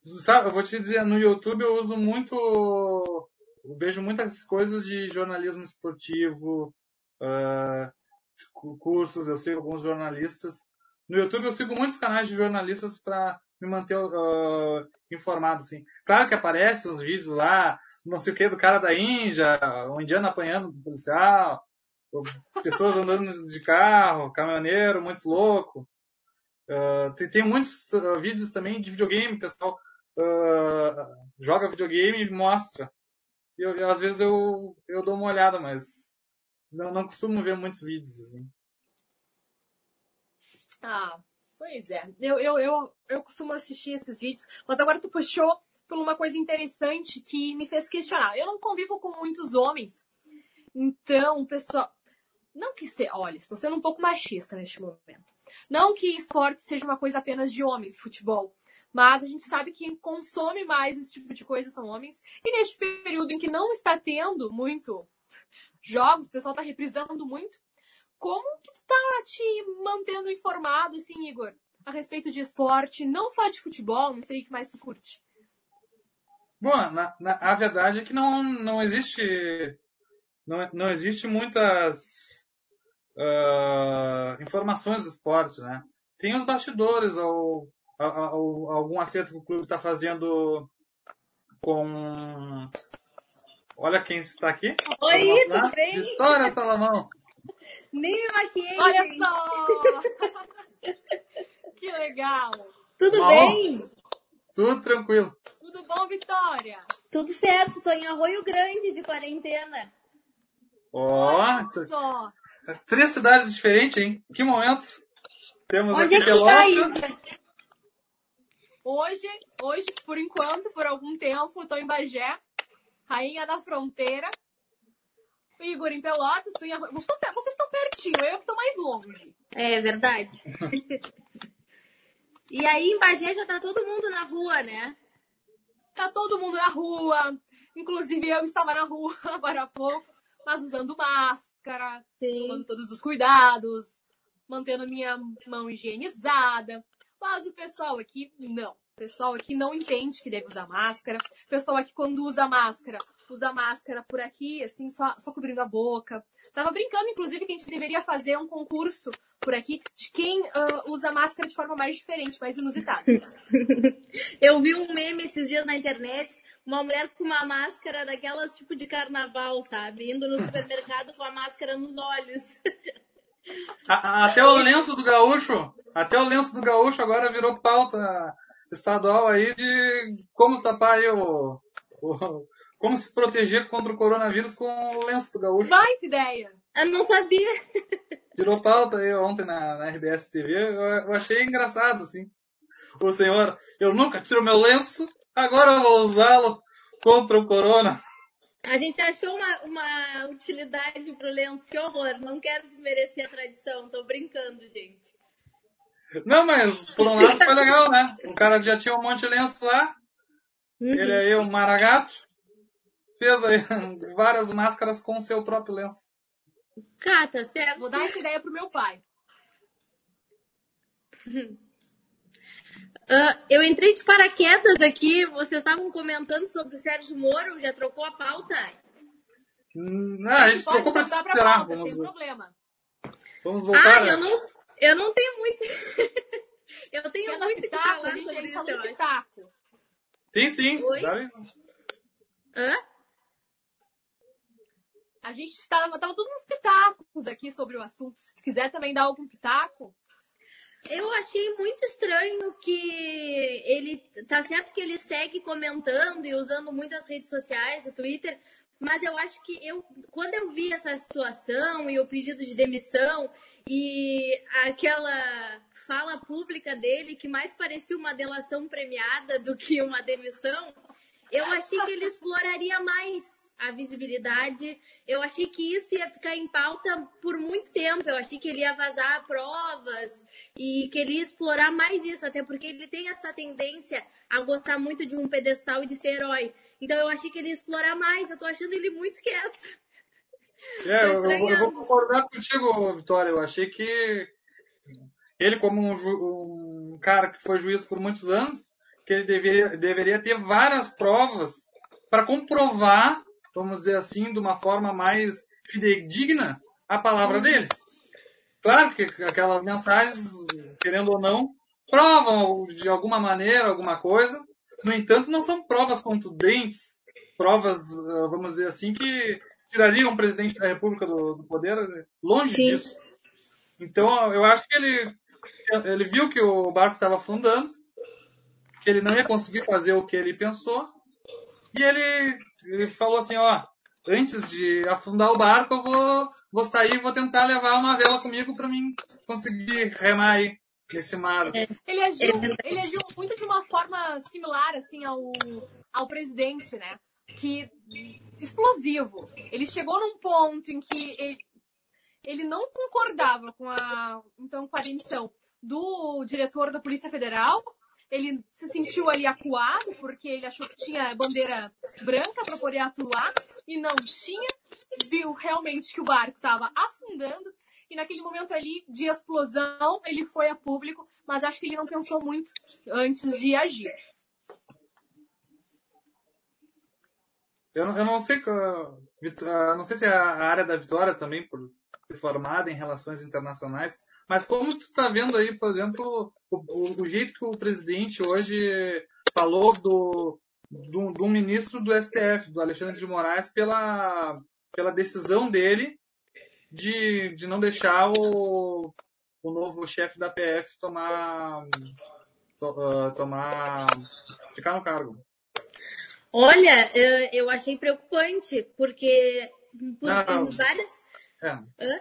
[SPEAKER 1] Sabe, eu vou te dizer, no YouTube eu uso muito, eu vejo muitas coisas de jornalismo esportivo, uh, cursos, eu sigo alguns jornalistas. No YouTube eu sigo muitos canais de jornalistas para me manter uh, informado, assim. Claro que aparecem os vídeos lá, não sei o que, do cara da Índia, um indiano apanhando o policial, pessoas andando de carro, caminhoneiro muito louco. Uh, tem, tem, muitos uh, vídeos também de videogame, pessoal uh, joga videogame e mostra. Eu, eu, às vezes eu, eu dou uma olhada, mas não, não costumo ver muitos vídeos assim.
[SPEAKER 2] Ah, pois é. Eu, eu, eu, eu costumo assistir esses vídeos, mas agora tu puxou por uma coisa interessante que me fez questionar. Eu não convivo com muitos homens, então, pessoal, não que ser, olha, estou sendo um pouco machista neste momento. Não que esporte seja uma coisa apenas de homens, futebol. Mas a gente sabe que quem consome mais esse tipo de coisa são homens. E neste período em que não está tendo muito jogos, o pessoal está reprisando muito. Como que tu tá te mantendo informado, assim, Igor, a respeito de esporte, não só de futebol, não sei o que mais tu curte?
[SPEAKER 1] Bom, na, na, a verdade é que não, não existe não, não existe muitas uh, informações do esporte, né? Tem os bastidores, ou, ou algum acerto que o clube está fazendo com Olha quem está aqui.
[SPEAKER 4] Oi, tudo bem?
[SPEAKER 1] Vitória Salamão.
[SPEAKER 4] Nem me maquiei.
[SPEAKER 2] Olha
[SPEAKER 4] gente.
[SPEAKER 2] só! que legal!
[SPEAKER 4] Tudo
[SPEAKER 1] Bom.
[SPEAKER 4] bem?
[SPEAKER 1] Tudo tranquilo.
[SPEAKER 2] Tudo bom, Vitória?
[SPEAKER 4] Tudo certo, tô em Arroio Grande de quarentena.
[SPEAKER 1] Ó,
[SPEAKER 2] Olha só!
[SPEAKER 1] Três cidades diferentes, hein? Que momento? Temos
[SPEAKER 4] Onde
[SPEAKER 1] aqui
[SPEAKER 4] é tá
[SPEAKER 1] Pelotas.
[SPEAKER 4] aí?
[SPEAKER 2] Hoje, hoje, por enquanto, por algum tempo, estou em Bagé, rainha da fronteira. Igor em Pelotas, tu em Arroio. Vocês estão- Vocês estão pertinho, eu que estou mais longe.
[SPEAKER 4] É verdade. e aí em Bagé já tá todo mundo na rua, né?
[SPEAKER 2] Tá todo mundo na rua. Inclusive eu estava na rua agora há pouco, mas usando máscara, tomando
[SPEAKER 4] Sim.
[SPEAKER 2] todos os cuidados, mantendo minha mão higienizada. Mas o pessoal aqui não. O pessoal aqui não entende que deve usar máscara. O pessoal aqui quando usa máscara, usa máscara por aqui, assim, só, só cobrindo a boca. Tava brincando, inclusive, que a gente deveria fazer um concurso por aqui de quem ah, usa máscara de forma mais diferente, mais inusitada.
[SPEAKER 4] Eu vi um meme esses dias na internet, uma mulher com uma máscara daquelas tipo de carnaval, sabe? Indo no supermercado com a máscara nos olhos.
[SPEAKER 1] A- a- Até o lenço do gaúcho, até o lenço do gaúcho agora virou pauta estadual aí de como tapar aí o, o- como se proteger contra o coronavírus com o lenço do gaúcho.
[SPEAKER 2] Mais ideia!
[SPEAKER 4] Eu não sabia.
[SPEAKER 1] Virou pauta aí ontem na, na RBS TV, eu, eu achei engraçado, assim. O senhor, eu nunca tiro meu lenço, agora eu vou usá-lo contra o corona.
[SPEAKER 4] A gente achou uma, uma utilidade pro lenço, que horror. Não quero desmerecer a tradição, tô brincando, gente.
[SPEAKER 1] Não, mas por um lado foi legal, né? O cara já tinha um monte de lenço lá,
[SPEAKER 4] Uhum.
[SPEAKER 1] ele aí, o Maragato, fez aí várias máscaras com o seu próprio lenço.
[SPEAKER 4] Cá, tá certo.
[SPEAKER 2] Vou dar essa ideia pro meu pai.
[SPEAKER 4] Ah, eu entrei de paraquedas aqui, vocês estavam comentando sobre o Sérgio Moro, já trocou a pauta?
[SPEAKER 1] Hum, Ah, a gente
[SPEAKER 2] Pode
[SPEAKER 1] trocou pra
[SPEAKER 2] voltar pra
[SPEAKER 1] esperar.
[SPEAKER 2] pauta,
[SPEAKER 1] Vamos,
[SPEAKER 2] sem problema.
[SPEAKER 1] vamos voltar.
[SPEAKER 4] Ah,
[SPEAKER 1] né?
[SPEAKER 4] eu não, eu não tenho muito. eu tenho muito que
[SPEAKER 2] pitaco?
[SPEAKER 4] falar
[SPEAKER 2] A gente,
[SPEAKER 4] sobre
[SPEAKER 2] gente
[SPEAKER 4] isso, eu
[SPEAKER 2] pitaco.
[SPEAKER 1] Tem sim.
[SPEAKER 4] Oi? Hã?
[SPEAKER 2] A gente estava tava todos uns pitacos aqui sobre o assunto. Se quiser também dar algum pitaco,
[SPEAKER 4] Eu achei muito estranho que ele. Tá certo que ele segue comentando e usando muitas redes sociais, o Twitter, mas eu acho que eu, quando eu vi essa situação e o pedido de demissão e aquela fala pública dele que mais parecia uma delação premiada do que uma demissão, eu achei que ele exploraria mais a visibilidade. Eu achei que isso ia ficar em pauta por muito tempo. Eu achei que ele ia vazar provas e que ele ia explorar mais isso, até porque ele tem essa tendência a gostar muito de um pedestal e de ser herói. Então eu achei que ele ia explorar mais. Eu tô achando ele muito quieto.
[SPEAKER 1] É, eu, eu vou- concordar contigo, Vitória. Eu achei que ele, como um, ju- um cara que foi juiz por muitos anos, que ele deveria, deveria ter várias provas para comprovar, vamos dizer assim, de uma forma mais fidedigna, a palavra dele. Claro que aquelas mensagens, querendo ou não, provam de alguma maneira alguma coisa. No entanto, não são provas contundentes, provas, vamos dizer assim, que tirariam o presidente da República do, do poder longe
[SPEAKER 4] Sim.
[SPEAKER 1] disso. Então, eu acho que ele, ele viu que o barco estava afundando, que ele não ia conseguir fazer o que ele pensou, e ele, ele falou assim, ó, antes de afundar o barco, eu vou, vou sair e vou tentar levar uma vela comigo para mim conseguir remar aí nesse mar.
[SPEAKER 2] ele agiu,
[SPEAKER 4] É
[SPEAKER 2] ele agiu muito de uma forma similar, assim, ao, ao presidente, né? Que explosivo. Ele chegou num ponto em que ele, ele não concordava com a, então, com a demissão. do diretor da Polícia Federal. Ele se sentiu ali acuado porque ele achou que tinha bandeira branca para poder atuar e não tinha. Viu realmente que o barco estava afundando e naquele momento ali de explosão ele foi a público, mas acho que ele não pensou muito antes de agir.
[SPEAKER 1] Eu, eu não sei, não sei se é a área da Vitória também por formada em relações internacionais, mas como tu está vendo aí, por exemplo, o, o, jeito que o presidente hoje falou do, do, do ministro do STF, do Alexandre de Moraes, pela, pela decisão dele de, de não deixar o, o novo chefe da PF tomar, to, uh, tomar, ficar no cargo.
[SPEAKER 4] Olha, eu, achei preocupante, porque por,
[SPEAKER 1] não,
[SPEAKER 4] várias.
[SPEAKER 1] É. Hã?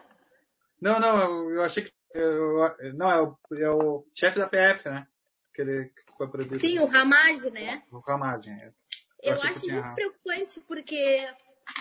[SPEAKER 1] Não, não, eu achei que. Eu, não, é o, é o chefe da PF, né? Que ele que foi
[SPEAKER 4] proibido. Sim, o Ramad, né?
[SPEAKER 1] O Ramad, é.
[SPEAKER 4] Eu, eu acho muito preocupante, porque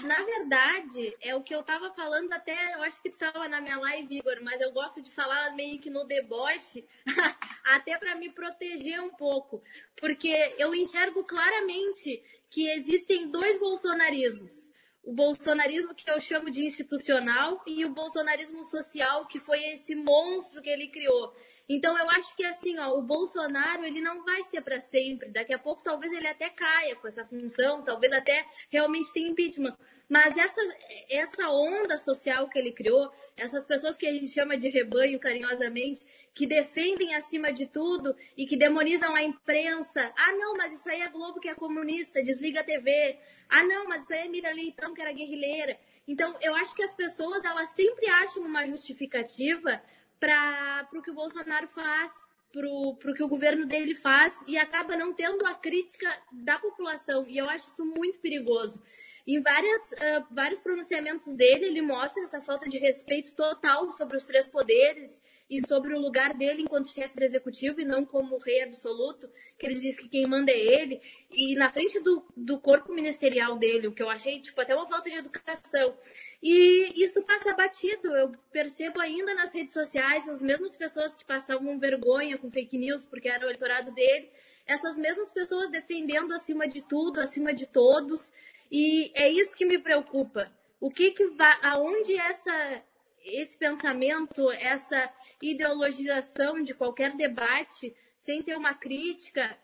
[SPEAKER 4] na verdade, é o que eu tava falando até, eu acho que estava na minha live, Igor, mas eu gosto de falar meio que no deboche, até para me proteger um pouco, porque eu enxergo claramente que existem dois bolsonarismos. O bolsonarismo que eu chamo de institucional e o bolsonarismo social, que foi esse monstro que ele criou. Então eu acho que assim, ó, o Bolsonaro ele não vai ser para sempre. Daqui a pouco talvez ele até caia com essa função, talvez até realmente tenha impeachment. Mas essa, essa onda social que ele criou, essas pessoas que a gente chama de rebanho carinhosamente, que defendem acima de tudo e que demonizam a imprensa. Ah, não, mas isso aí é Globo que é comunista, desliga a TV. Ah, não, mas isso aí é Mira Leitão que era guerrilheira. Então, eu acho que as pessoas, elas sempre acham uma justificativa para o que o Bolsonaro faz, para o que o governo dele faz e acaba não tendo a crítica da população. E eu acho isso muito perigoso. Em várias, uh, vários pronunciamentos dele, ele mostra essa falta de respeito total sobre os três poderes e sobre o lugar dele enquanto chefe executivo e não como rei absoluto, que ele diz que quem manda é ele. E na frente do, do corpo ministerial dele, o que eu achei, tipo, até uma falta de educação. E isso passa batido. Eu percebo ainda nas redes sociais as mesmas pessoas que passavam vergonha com fake news porque era o eleitorado dele, essas mesmas pessoas defendendo acima de tudo, acima de todos. E é isso que me preocupa. O que que vai, aonde essa esse pensamento, essa ideologização de qualquer debate, sem ter uma crítica,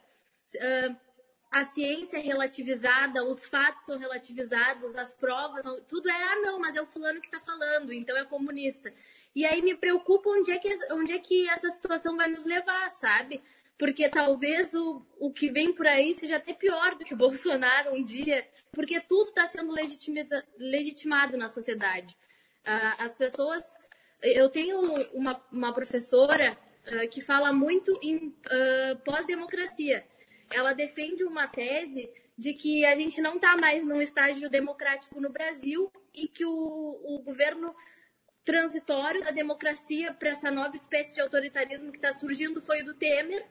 [SPEAKER 4] a ciência é relativizada, os fatos são relativizados, as provas, tudo é, ah, não, mas é o fulano que está falando, então é comunista. E aí me preocupa onde é que, onde é que essa situação vai nos levar, sabe? Porque talvez o, o que vem por aí seja até pior do que o Bolsonaro um dia, porque tudo está sendo legitimado na sociedade. Uh, as pessoas. Eu tenho uma, uma professora uh, que fala muito em uh, pós-democracia. Ela defende uma tese de que a gente não está mais num estágio democrático no Brasil e que o, o governo transitório da democracia para essa nova espécie de autoritarismo que está surgindo foi o do Temer.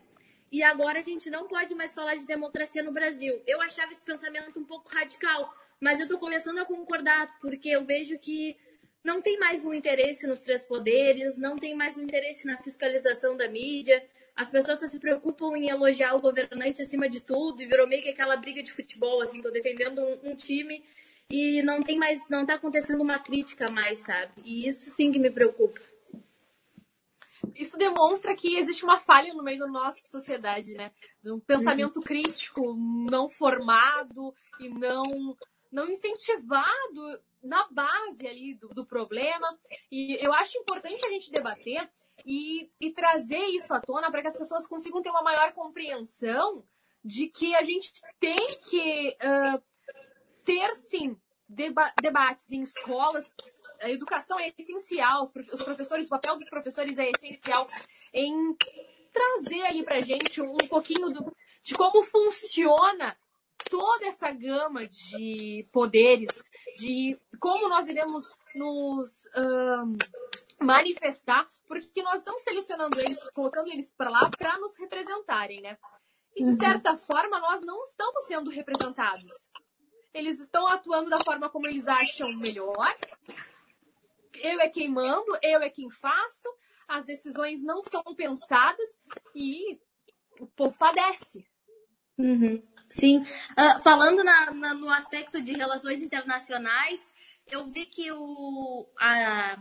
[SPEAKER 4] E agora a gente não pode mais falar de democracia no Brasil. Eu achava esse pensamento um pouco radical, mas eu estou começando a concordar, porque eu vejo que não tem mais um interesse nos três poderes, não tem mais um interesse na fiscalização da mídia. As pessoas só se preocupam em elogiar o governante acima de tudo e virou meio que aquela briga de futebol, assim, tô defendendo um, um time e não tem mais, não tá acontecendo uma crítica mais, sabe? E isso sim que me preocupa.
[SPEAKER 2] Isso demonstra que existe uma falha no meio da nossa sociedade, né? De um pensamento uhum. crítico não formado e não não incentivado na base ali do, do, problema. E eu acho importante a gente debater e, e trazer isso à tona para que as pessoas consigam ter uma maior compreensão de que a gente tem que uh, ter, sim, deba debates em escolas. A educação é essencial, os, prof os professores, o papel dos professores é essencial em trazer ali para gente um pouquinho do, de como funciona toda essa gama de poderes, de como nós iremos nos um, manifestar, porque nós estamos selecionando eles, colocando eles para lá para nos representarem, né? E de uhum. certa forma nós não estamos sendo representados. Eles estão atuando da forma como eles acham melhor. Eu é quem mando, eu é quem faço. as decisões não são pensadas e o povo padece.
[SPEAKER 4] Uhum. Sim. Uh, falando na, na, no aspecto de relações internacionais, eu vi que o, a,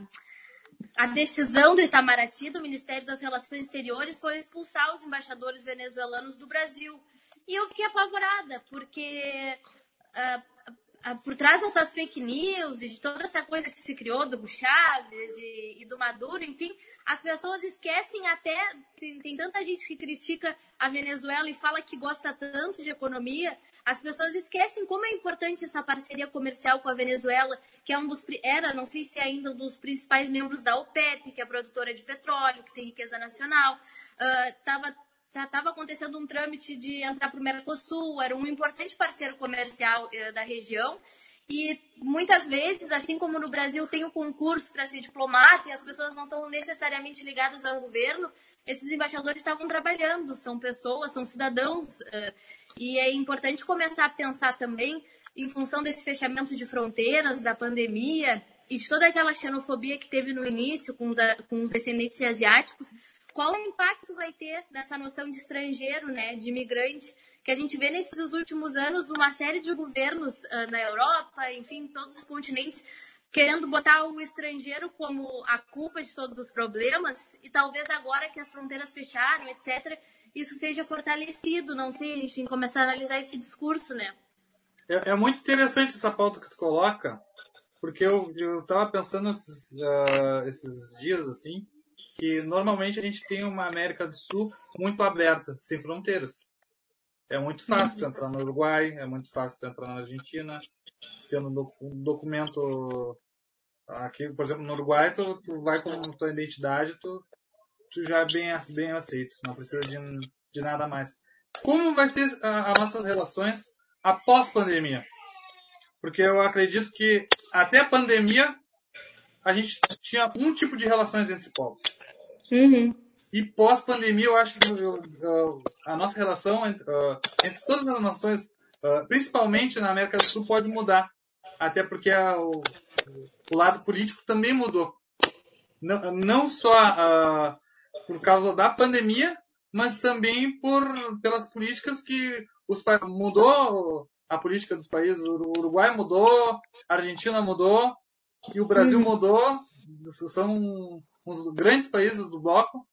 [SPEAKER 4] a decisão do Itamaraty, do Ministério das Relações Exteriores, foi expulsar os embaixadores venezuelanos do Brasil. E eu fiquei apavorada, porque uh, por trás dessas fake news e de toda essa coisa que se criou do Chaves e, e do Maduro, enfim, as pessoas esquecem até. Tem, tem, tanta gente que critica a Venezuela e fala que gosta tanto de economia. As pessoas esquecem como é importante essa parceria comercial com a Venezuela, que é um dos. Era, não sei se é ainda um dos principais membros da OPEP, que é produtora de petróleo, que tem riqueza nacional. Uh, estava acontecendo um trâmite de entrar para o Mercosul, era um importante parceiro comercial uh, da região. E muitas vezes, assim como no Brasil tem o um concurso para ser diplomata e as pessoas não estão necessariamente ligadas ao governo, esses embaixadores estavam trabalhando, são pessoas, são cidadãos. Uh, e é importante começar a pensar também, em função desse fechamento de fronteiras, da pandemia e de toda aquela xenofobia que teve no início com os, com os descendentes asiáticos, qual o impacto vai ter dessa noção de estrangeiro, né, de imigrante? que a gente vê nesses últimos anos uma série de governos uh, na Europa, enfim, em todos os continentes, querendo botar o estrangeiro como a culpa de todos os problemas, e talvez agora que as fronteiras fecharam, etc., isso seja fortalecido, não sei, a gente tem que começar a analisar esse discurso, né?
[SPEAKER 1] É, é muito interessante essa pauta que tu coloca, porque eu, eu tava pensando esses, uh, esses dias, assim, que normalmente a gente tem uma América do Sul muito aberta, sem fronteiras. É muito fácil entrar no Uruguai, é muito fácil entrar na Argentina, tendo um documento aqui, por exemplo, no Uruguai, tu, tu vai com tua identidade, tu, tu já é bem, bem aceito, não precisa de, de nada mais. Como vai ser as nossas relações após pandemia? Porque eu acredito que até a pandemia a gente tinha um tipo de relações entre povos.
[SPEAKER 4] Uhum.
[SPEAKER 1] E pós-pandemia, eu acho que a nossa relação entre, entre todas as nações, principalmente na América do Sul, pode mudar. Até porque o, o lado político também mudou. Não, não só por causa da pandemia, mas também por pelas políticas que os mudou a política dos países. O Uruguai mudou, a Argentina mudou e o Brasil uhum. mudou. São os grandes países do bloco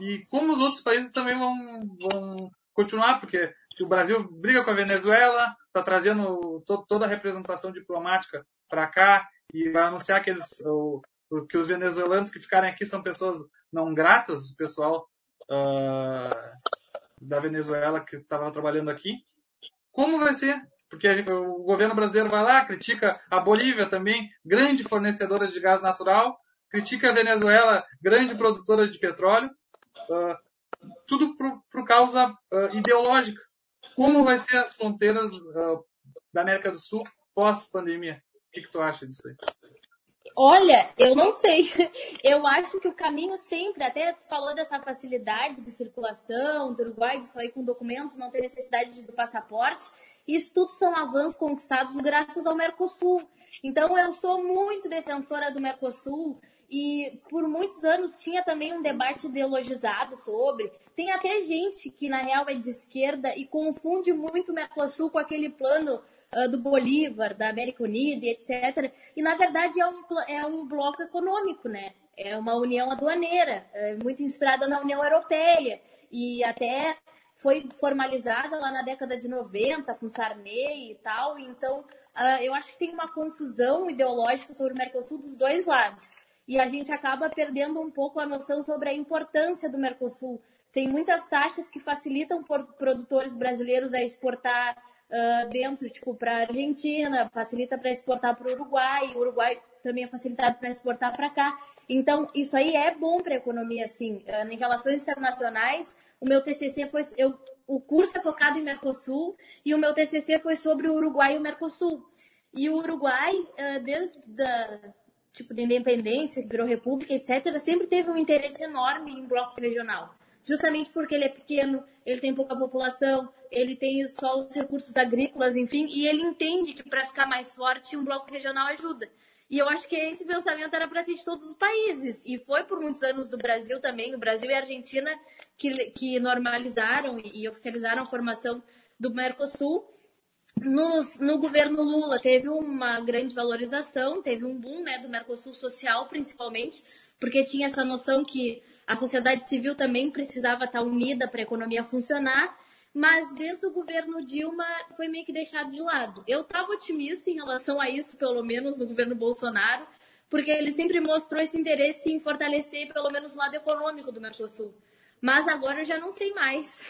[SPEAKER 1] e como os outros países também vão, vão continuar, porque o Brasil briga com a Venezuela, está trazendo to, toda a representação diplomática para cá e vai anunciar que, eles, o, que os venezuelanos que ficarem aqui são pessoas não gratas, o pessoal uh, da Venezuela que estava trabalhando aqui. Como vai ser? Porque gente, o governo brasileiro vai lá, critica a Bolívia também, grande fornecedora de gás natural, critica a Venezuela, grande produtora de petróleo, uh, tudo por, por causa uh, ideológica. Como vai ser as fronteiras uh, da América do Sul pós-pandemia? O que, que tu acha disso aí?
[SPEAKER 4] Olha, eu não sei. Eu acho que o caminho sempre, até falou dessa facilidade de circulação do Uruguai, de sair com documentos, não ter necessidade do passaporte. Isso tudo são avanços conquistados graças ao Mercosul. Então, eu sou muito defensora do Mercosul e por muitos anos tinha também um debate ideologizado sobre. Tem até gente que na real é de esquerda e confunde muito o Mercosul com aquele plano uh, do Bolívar, da América Unida, etc. E na verdade é um, é um bloco econômico, né? É uma união aduaneira, é muito inspirada na União Europeia. E até foi formalizada lá na década de 90 com Sarney e tal. Então, uh, eu acho que tem uma confusão ideológica sobre o Mercosul dos dois lados e a gente acaba perdendo um pouco a noção sobre a importância do Mercosul. Tem muitas taxas que facilitam produtores brasileiros a exportar uh, dentro, tipo, para a Argentina, facilita para exportar para o Uruguai, o Uruguai também é facilitado para exportar para cá. Então, isso aí é bom para a economia, sim. Uh, em relações internacionais, o meu TCC foi... Eu, o curso é focado em Mercosul e o meu TCC foi sobre o Uruguai e o Mercosul. E o Uruguai, uh, desde... Tipo de independência, virou república, etc., sempre teve um interesse enorme em bloco regional. Justamente porque ele é pequeno, ele tem pouca população, ele tem só os recursos agrícolas, enfim, e ele entende que para ficar mais forte um bloco regional ajuda. E eu acho que esse pensamento era para ser de todos os países. E foi por muitos anos do Brasil também. O Brasil e a Argentina que, que normalizaram e, e oficializaram a formação do Mercosul. Nos, no governo Lula teve uma grande valorização, teve um boom né, do Mercosul social, principalmente, porque tinha essa noção que a sociedade civil também precisava estar unida para a economia funcionar mas desde o governo Dilma foi meio que deixado de lado. Eu estava otimista em relação a isso, pelo menos no governo Bolsonaro, porque ele sempre mostrou esse interesse em fortalecer pelo menos o lado econômico do Mercosul. Mas agora eu já não sei mais.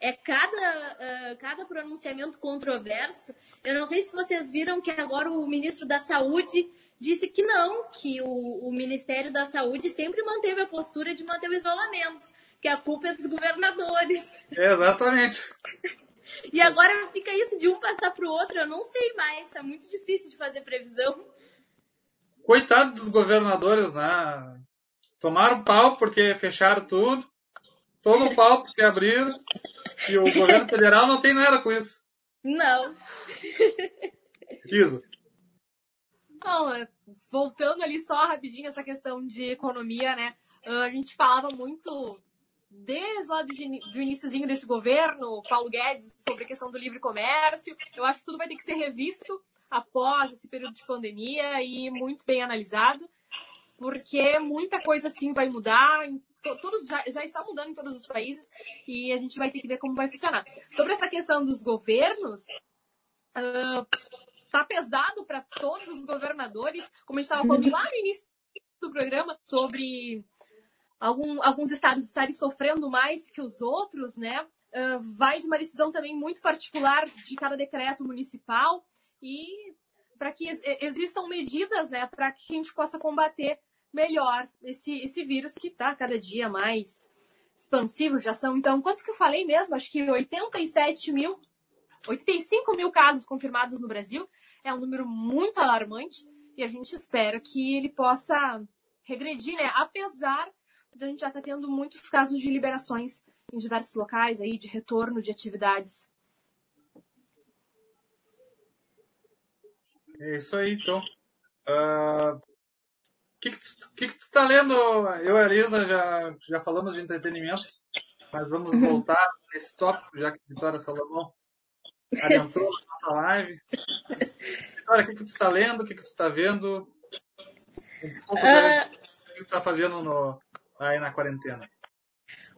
[SPEAKER 4] É cada, uh, cada pronunciamento controverso. Eu não sei se vocês viram que agora o ministro da Saúde disse que não, que o, o Ministério da Saúde sempre manteve a postura de manter o isolamento que a culpa é dos governadores.
[SPEAKER 1] Exatamente.
[SPEAKER 4] E agora fica isso de um passar para o outro, eu não sei mais, tá muito difícil de fazer previsão.
[SPEAKER 1] Coitado dos governadores, né? Tomaram pau porque fecharam tudo, tomam pau porque abriram, e o governo federal não tem nada com isso.
[SPEAKER 4] Não.
[SPEAKER 1] Isa.
[SPEAKER 2] Não, é, voltando ali só rapidinho essa questão de economia, né? Ah, a gente falava muito desde lá do, do iníciozinho desse governo, Paulo Guedes, sobre a questão do livre comércio. Eu acho que tudo vai ter que ser revisto após esse período de pandemia e muito bem analisado, porque muita coisa assim vai mudar. Todos já, já está mudando em todos os países e a gente vai ter que ver como vai funcionar. Sobre essa questão dos governos, uh, tá pesado para todos os governadores, como a gente estava falando lá no início do programa, sobre algum, alguns estados estarem sofrendo mais que os outros, né? Uh, vai de uma decisão também muito particular de cada decreto municipal e para que existam medidas, né, para que a gente possa combater melhor esse, esse vírus que está cada dia mais expansivo, já são, então, quanto que eu falei mesmo? Acho que 87 mil, 85 mil casos confirmados no Brasil, é um número muito alarmante e a gente espera que ele possa regredir, né, apesar a gente já está tendo muitos casos de liberações em diversos locais aí, de retorno de atividades.
[SPEAKER 1] É isso aí, então. Uh, ah, que, que, tu, que, que tu está lendo? Eu e a Arisa já, já falamos de entretenimento, mas vamos uhum. voltar nesse tópico, já que a Vitória Salomão adentrou na nossa live. Vitória, o que, que tu está lendo? O que, que tu está vendo? Um pouco uh... o que tu está fazendo no, aí na quarentena?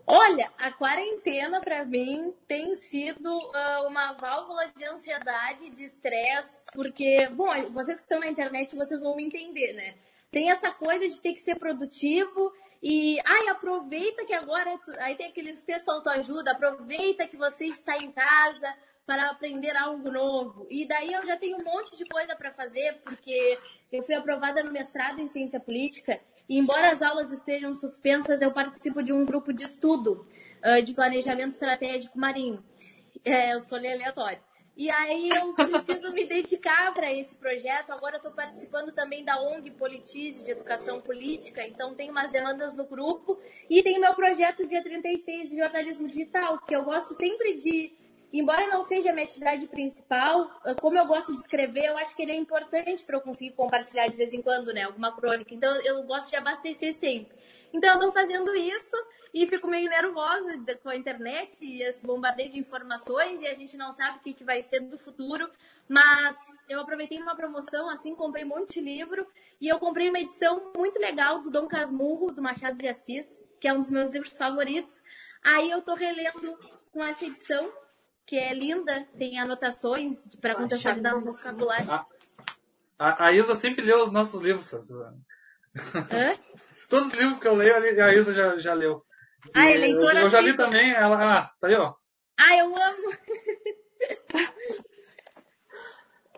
[SPEAKER 4] Olha, a quarentena para mim tem sido uh, uma válvula de ansiedade, de estresse, porque, bom, vocês que estão na internet, vocês vão me entender, né? Tem essa coisa de ter que ser produtivo e, ai, aproveita que agora, aí tem aqueles textos autoajuda, aproveita que você está em casa para aprender algo novo. E daí eu já tenho um monte de coisa para fazer, porque eu fui aprovada no mestrado em ciência política e embora as aulas estejam suspensas, eu participo de um grupo de estudo de planejamento estratégico marinho. É, eu escolhi aleatório. E aí eu preciso me dedicar para esse projeto. Agora estou participando também da ONG Politize de Educação Política, então tem umas demandas no grupo. E tem meu projeto dia 36 de jornalismo digital, que eu gosto sempre de embora não seja a minha atividade principal, como eu gosto de escrever, eu acho que ele é importante para eu conseguir compartilhar de vez em quando, né, alguma crônica. Então eu gosto de abastecer sempre. Então eu estou fazendo isso e fico meio nervosa com a internet e esse bombardeio de informações e a gente não sabe o que, que vai ser do futuro. Mas eu aproveitei uma promoção, assim, comprei um monte de livro e eu comprei uma edição muito legal do Dom Casmurro, do Machado de Assis, que é um dos meus livros favoritos. Aí eu tô relendo com essa edição que é linda, tem anotações para contextualizar o vocabulário. A,
[SPEAKER 1] a, a, Isa sempre leu os nossos livros, sabe? Todos os livros que eu leio, a Isa já, já leu.
[SPEAKER 4] Ah, é leitora
[SPEAKER 1] Eu, eu já li também, ela, ah, tá aí, ó.
[SPEAKER 4] Ah, eu amo!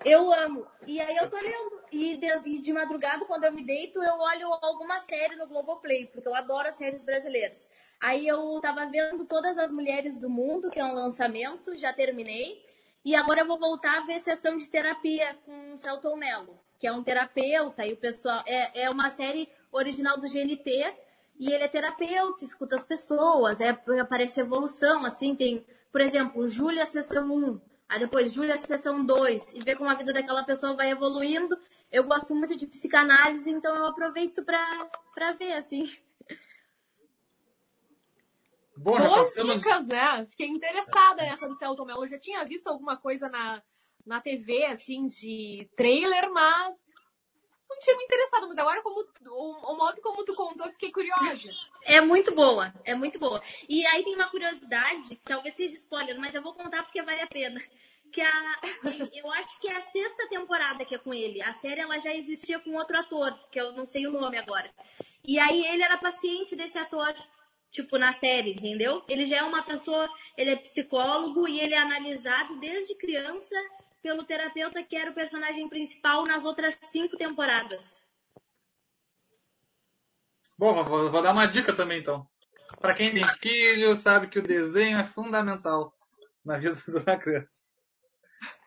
[SPEAKER 4] eu amo. E aí eu tô lendo. E de, de, madrugada, quando eu me deito, eu olho alguma série no Globoplay, porque eu adoro as séries brasileiras. Aí eu tava vendo Todas as Mulheres do Mundo, que é um lançamento, já terminei. E agora eu vou voltar a ver sessão de terapia com o Celton Mello, que é um terapeuta, e o pessoal. É, é uma série original do GNT, e ele é terapeuta, escuta as pessoas, é, aparece evolução, assim, tem, por exemplo, Júlia, sessão 1, Aí depois, Júlia, sessão 2, e ver como a vida daquela pessoa vai evoluindo. Eu gosto muito de psicanálise, então eu aproveito pra, pra ver, assim.
[SPEAKER 2] Bom, Boas passamos... dicas, né? Fiquei interessada nessa do Celton Mello. Eu já tinha visto alguma coisa na, na TV, assim, de trailer, mas não tinha me interessado. Mas agora, como o, modo como tu contou, fiquei curiosa.
[SPEAKER 4] É muito boa, é muito boa. E aí tem uma curiosidade, talvez seja spoiler, mas eu vou contar porque vale a pena. Que a, eu acho que é a sexta temporada que é com ele. A série ela já existia com outro ator, que eu não sei o nome agora. E aí ele era paciente desse ator tipo, na série, entendeu? Ele já é uma pessoa, ele é psicólogo e ele é analisado desde criança pelo terapeuta que era o personagem principal nas outras cinco temporadas.
[SPEAKER 1] Bom, vou, vou dar uma dica também então. Para quem tem filho, sabe que o desenho é fundamental na vida de uma criança.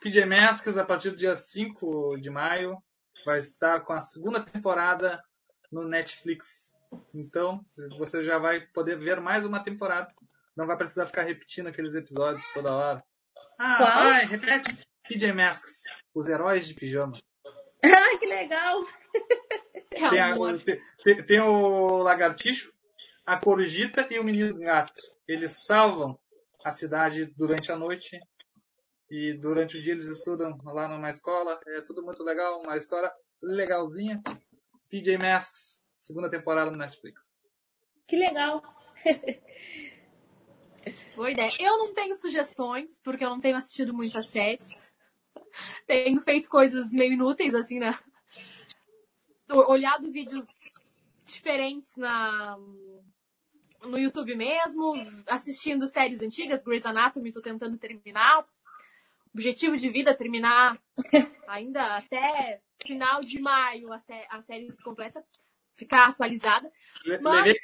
[SPEAKER 1] PJ Masks, a partir do dia 5 de maio, vai estar com a segunda temporada no Netflix. Então, você já vai poder ver mais uma temporada. Não vai precisar ficar repetindo aqueles episódios toda hora. Ah, Qual? vai, repete. PJ Masks, os heróis de pijama.
[SPEAKER 4] Ah, que legal!
[SPEAKER 1] Tem, a, tem, tem, o lagartixo, a corujita e o menino gato. Eles salvam a cidade durante a noite e durante o dia eles estudam lá numa escola. É tudo muito legal, uma história legalzinha. PJ Masks, segunda temporada no Netflix.
[SPEAKER 4] Que legal!
[SPEAKER 2] Boa ideia. Eu não tenho sugestões, porque eu não tenho assistido muitas séries. Tenho feito coisas meio inúteis, assim, né? Olhado vídeos diferentes na, no YouTube mesmo, assistindo séries antigas, Grey's Anatomy, tô tentando terminar. Objetivo de vida, terminar ainda até final de maio a, sé a série completa ficar atualizada. Mas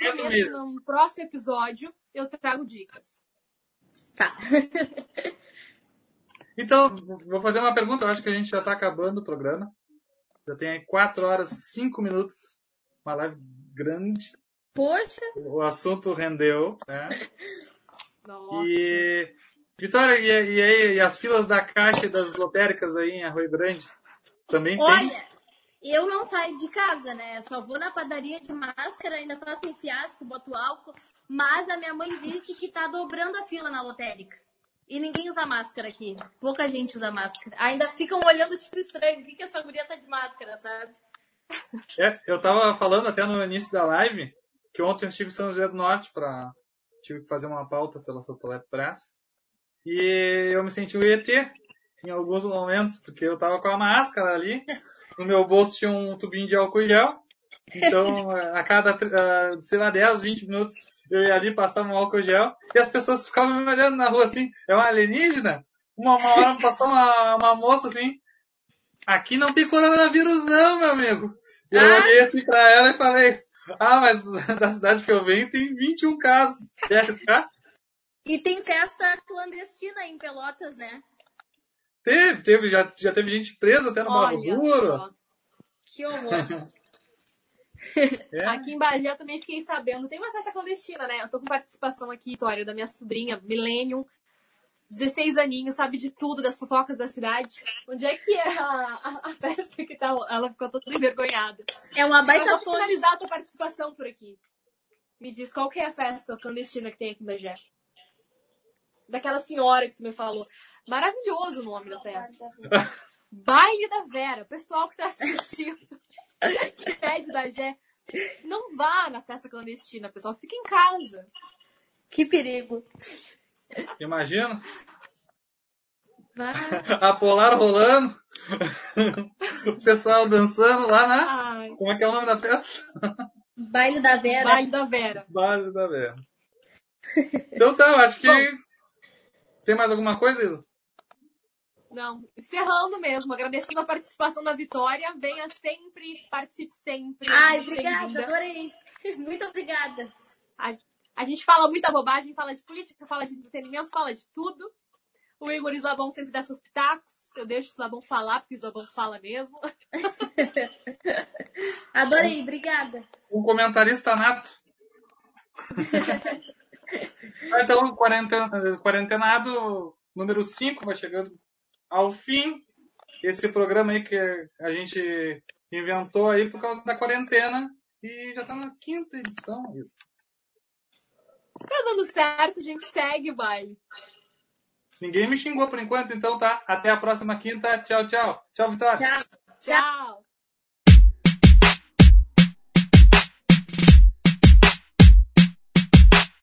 [SPEAKER 2] no próximo episódio eu trago dicas.
[SPEAKER 4] Tá.
[SPEAKER 1] então, vou fazer uma pergunta. Eu acho que a gente já está acabando o programa. Já tem aí 4 horas 5 minutos. Uma live grande.
[SPEAKER 4] Poxa!
[SPEAKER 1] O assunto rendeu, né?
[SPEAKER 2] Nossa.
[SPEAKER 1] E. Vitória, e, e, aí, e as filas da caixa das lotéricas aí em Arroio Grande? Também
[SPEAKER 4] Olha,
[SPEAKER 1] tem?
[SPEAKER 4] Olha, eu não saio de casa, né? Só vou na padaria de máscara, ainda faço um fiasco, boto álcool. Mas a minha mãe disse que tá dobrando a fila na lotérica. E ninguém usa máscara aqui. Pouca gente usa máscara. Ainda ficam olhando tipo estranho. O que, que essa guria tá de máscara, sabe?
[SPEAKER 1] É, eu tava falando até no início da live que ontem eu estive em São José do Norte para tive que fazer uma pauta pela Sotolep Press. E eu me senti um ET em alguns momentos, porque eu tava com a máscara ali. No meu bolso tinha um tubinho de álcool gel. Então, a cada, sei lá, 10, 20 minutos, eu ia ali, passava um álcool gel, e as pessoas ficavam me olhando na rua assim, é uma alienígena? Uma, uma hora passou uma, uma moça assim, aqui não tem coronavírus não, meu amigo. Eu ah. olhei assim pra ela e falei, ah, mas da cidade que eu venho tem 21 casos. Quer ficar?
[SPEAKER 4] E tem festa clandestina em Pelotas, né?
[SPEAKER 1] Teve, teve, já, já teve gente presa até no Barro Duro.
[SPEAKER 4] Que horror.
[SPEAKER 2] É. Aqui em Bahia eu também fiquei sabendo. Tem uma festa clandestina, né? Eu tô com participação aqui, Vitória, da minha sobrinha, Millennium. 16 aninhos, sabe de tudo, das fofocas da cidade. Onde é que é a, a, a festa que tá? Ela ficou toda envergonhada.
[SPEAKER 4] É uma baita
[SPEAKER 2] Eu vou finalizar a tua participação por aqui. Me diz, qual que é a festa clandestina que tem aqui em Bagé? Daquela senhora que tu me falou. Maravilhoso o nome da festa. Baile da Vera. Pessoal que tá assistindo. que pede da Gé, não vá na festa clandestina, pessoal, fica em casa.
[SPEAKER 4] Que perigo.
[SPEAKER 1] Imagina. A Polar rolando. o pessoal dançando lá na. Ai. Como é que é o nome da festa?
[SPEAKER 4] Baile da Vera.
[SPEAKER 2] Baile da Vera.
[SPEAKER 1] Baile da Vera. Então tá, eu acho que. Bom, Tem mais alguma coisa, Isa?
[SPEAKER 2] Não, encerrando mesmo, agradecendo a participação da Vitória. Venha sempre, participe sempre.
[SPEAKER 4] Ai, obrigada, adorei. Muito obrigada.
[SPEAKER 2] A, a, gente fala muita bobagem, fala de política, fala de entretenimento, fala de tudo. O Igor Islabão sempre dá seus pitacos. Eu deixo o Islabão falar, porque o Islabão fala mesmo.
[SPEAKER 4] adorei, obrigada.
[SPEAKER 1] Um comentarista nato. então, quarentenado número 5 vai chegando ao fim. Esse programa aí que a gente inventou aí por causa da quarentena e já tá na quinta edição isso.
[SPEAKER 2] Tá dando certo, a gente segue baile.
[SPEAKER 1] Ninguém me xingou por enquanto, então tá. Até a próxima quinta. Tchau, tchau. Tchau, Vitória.
[SPEAKER 2] Tchau. Tchau.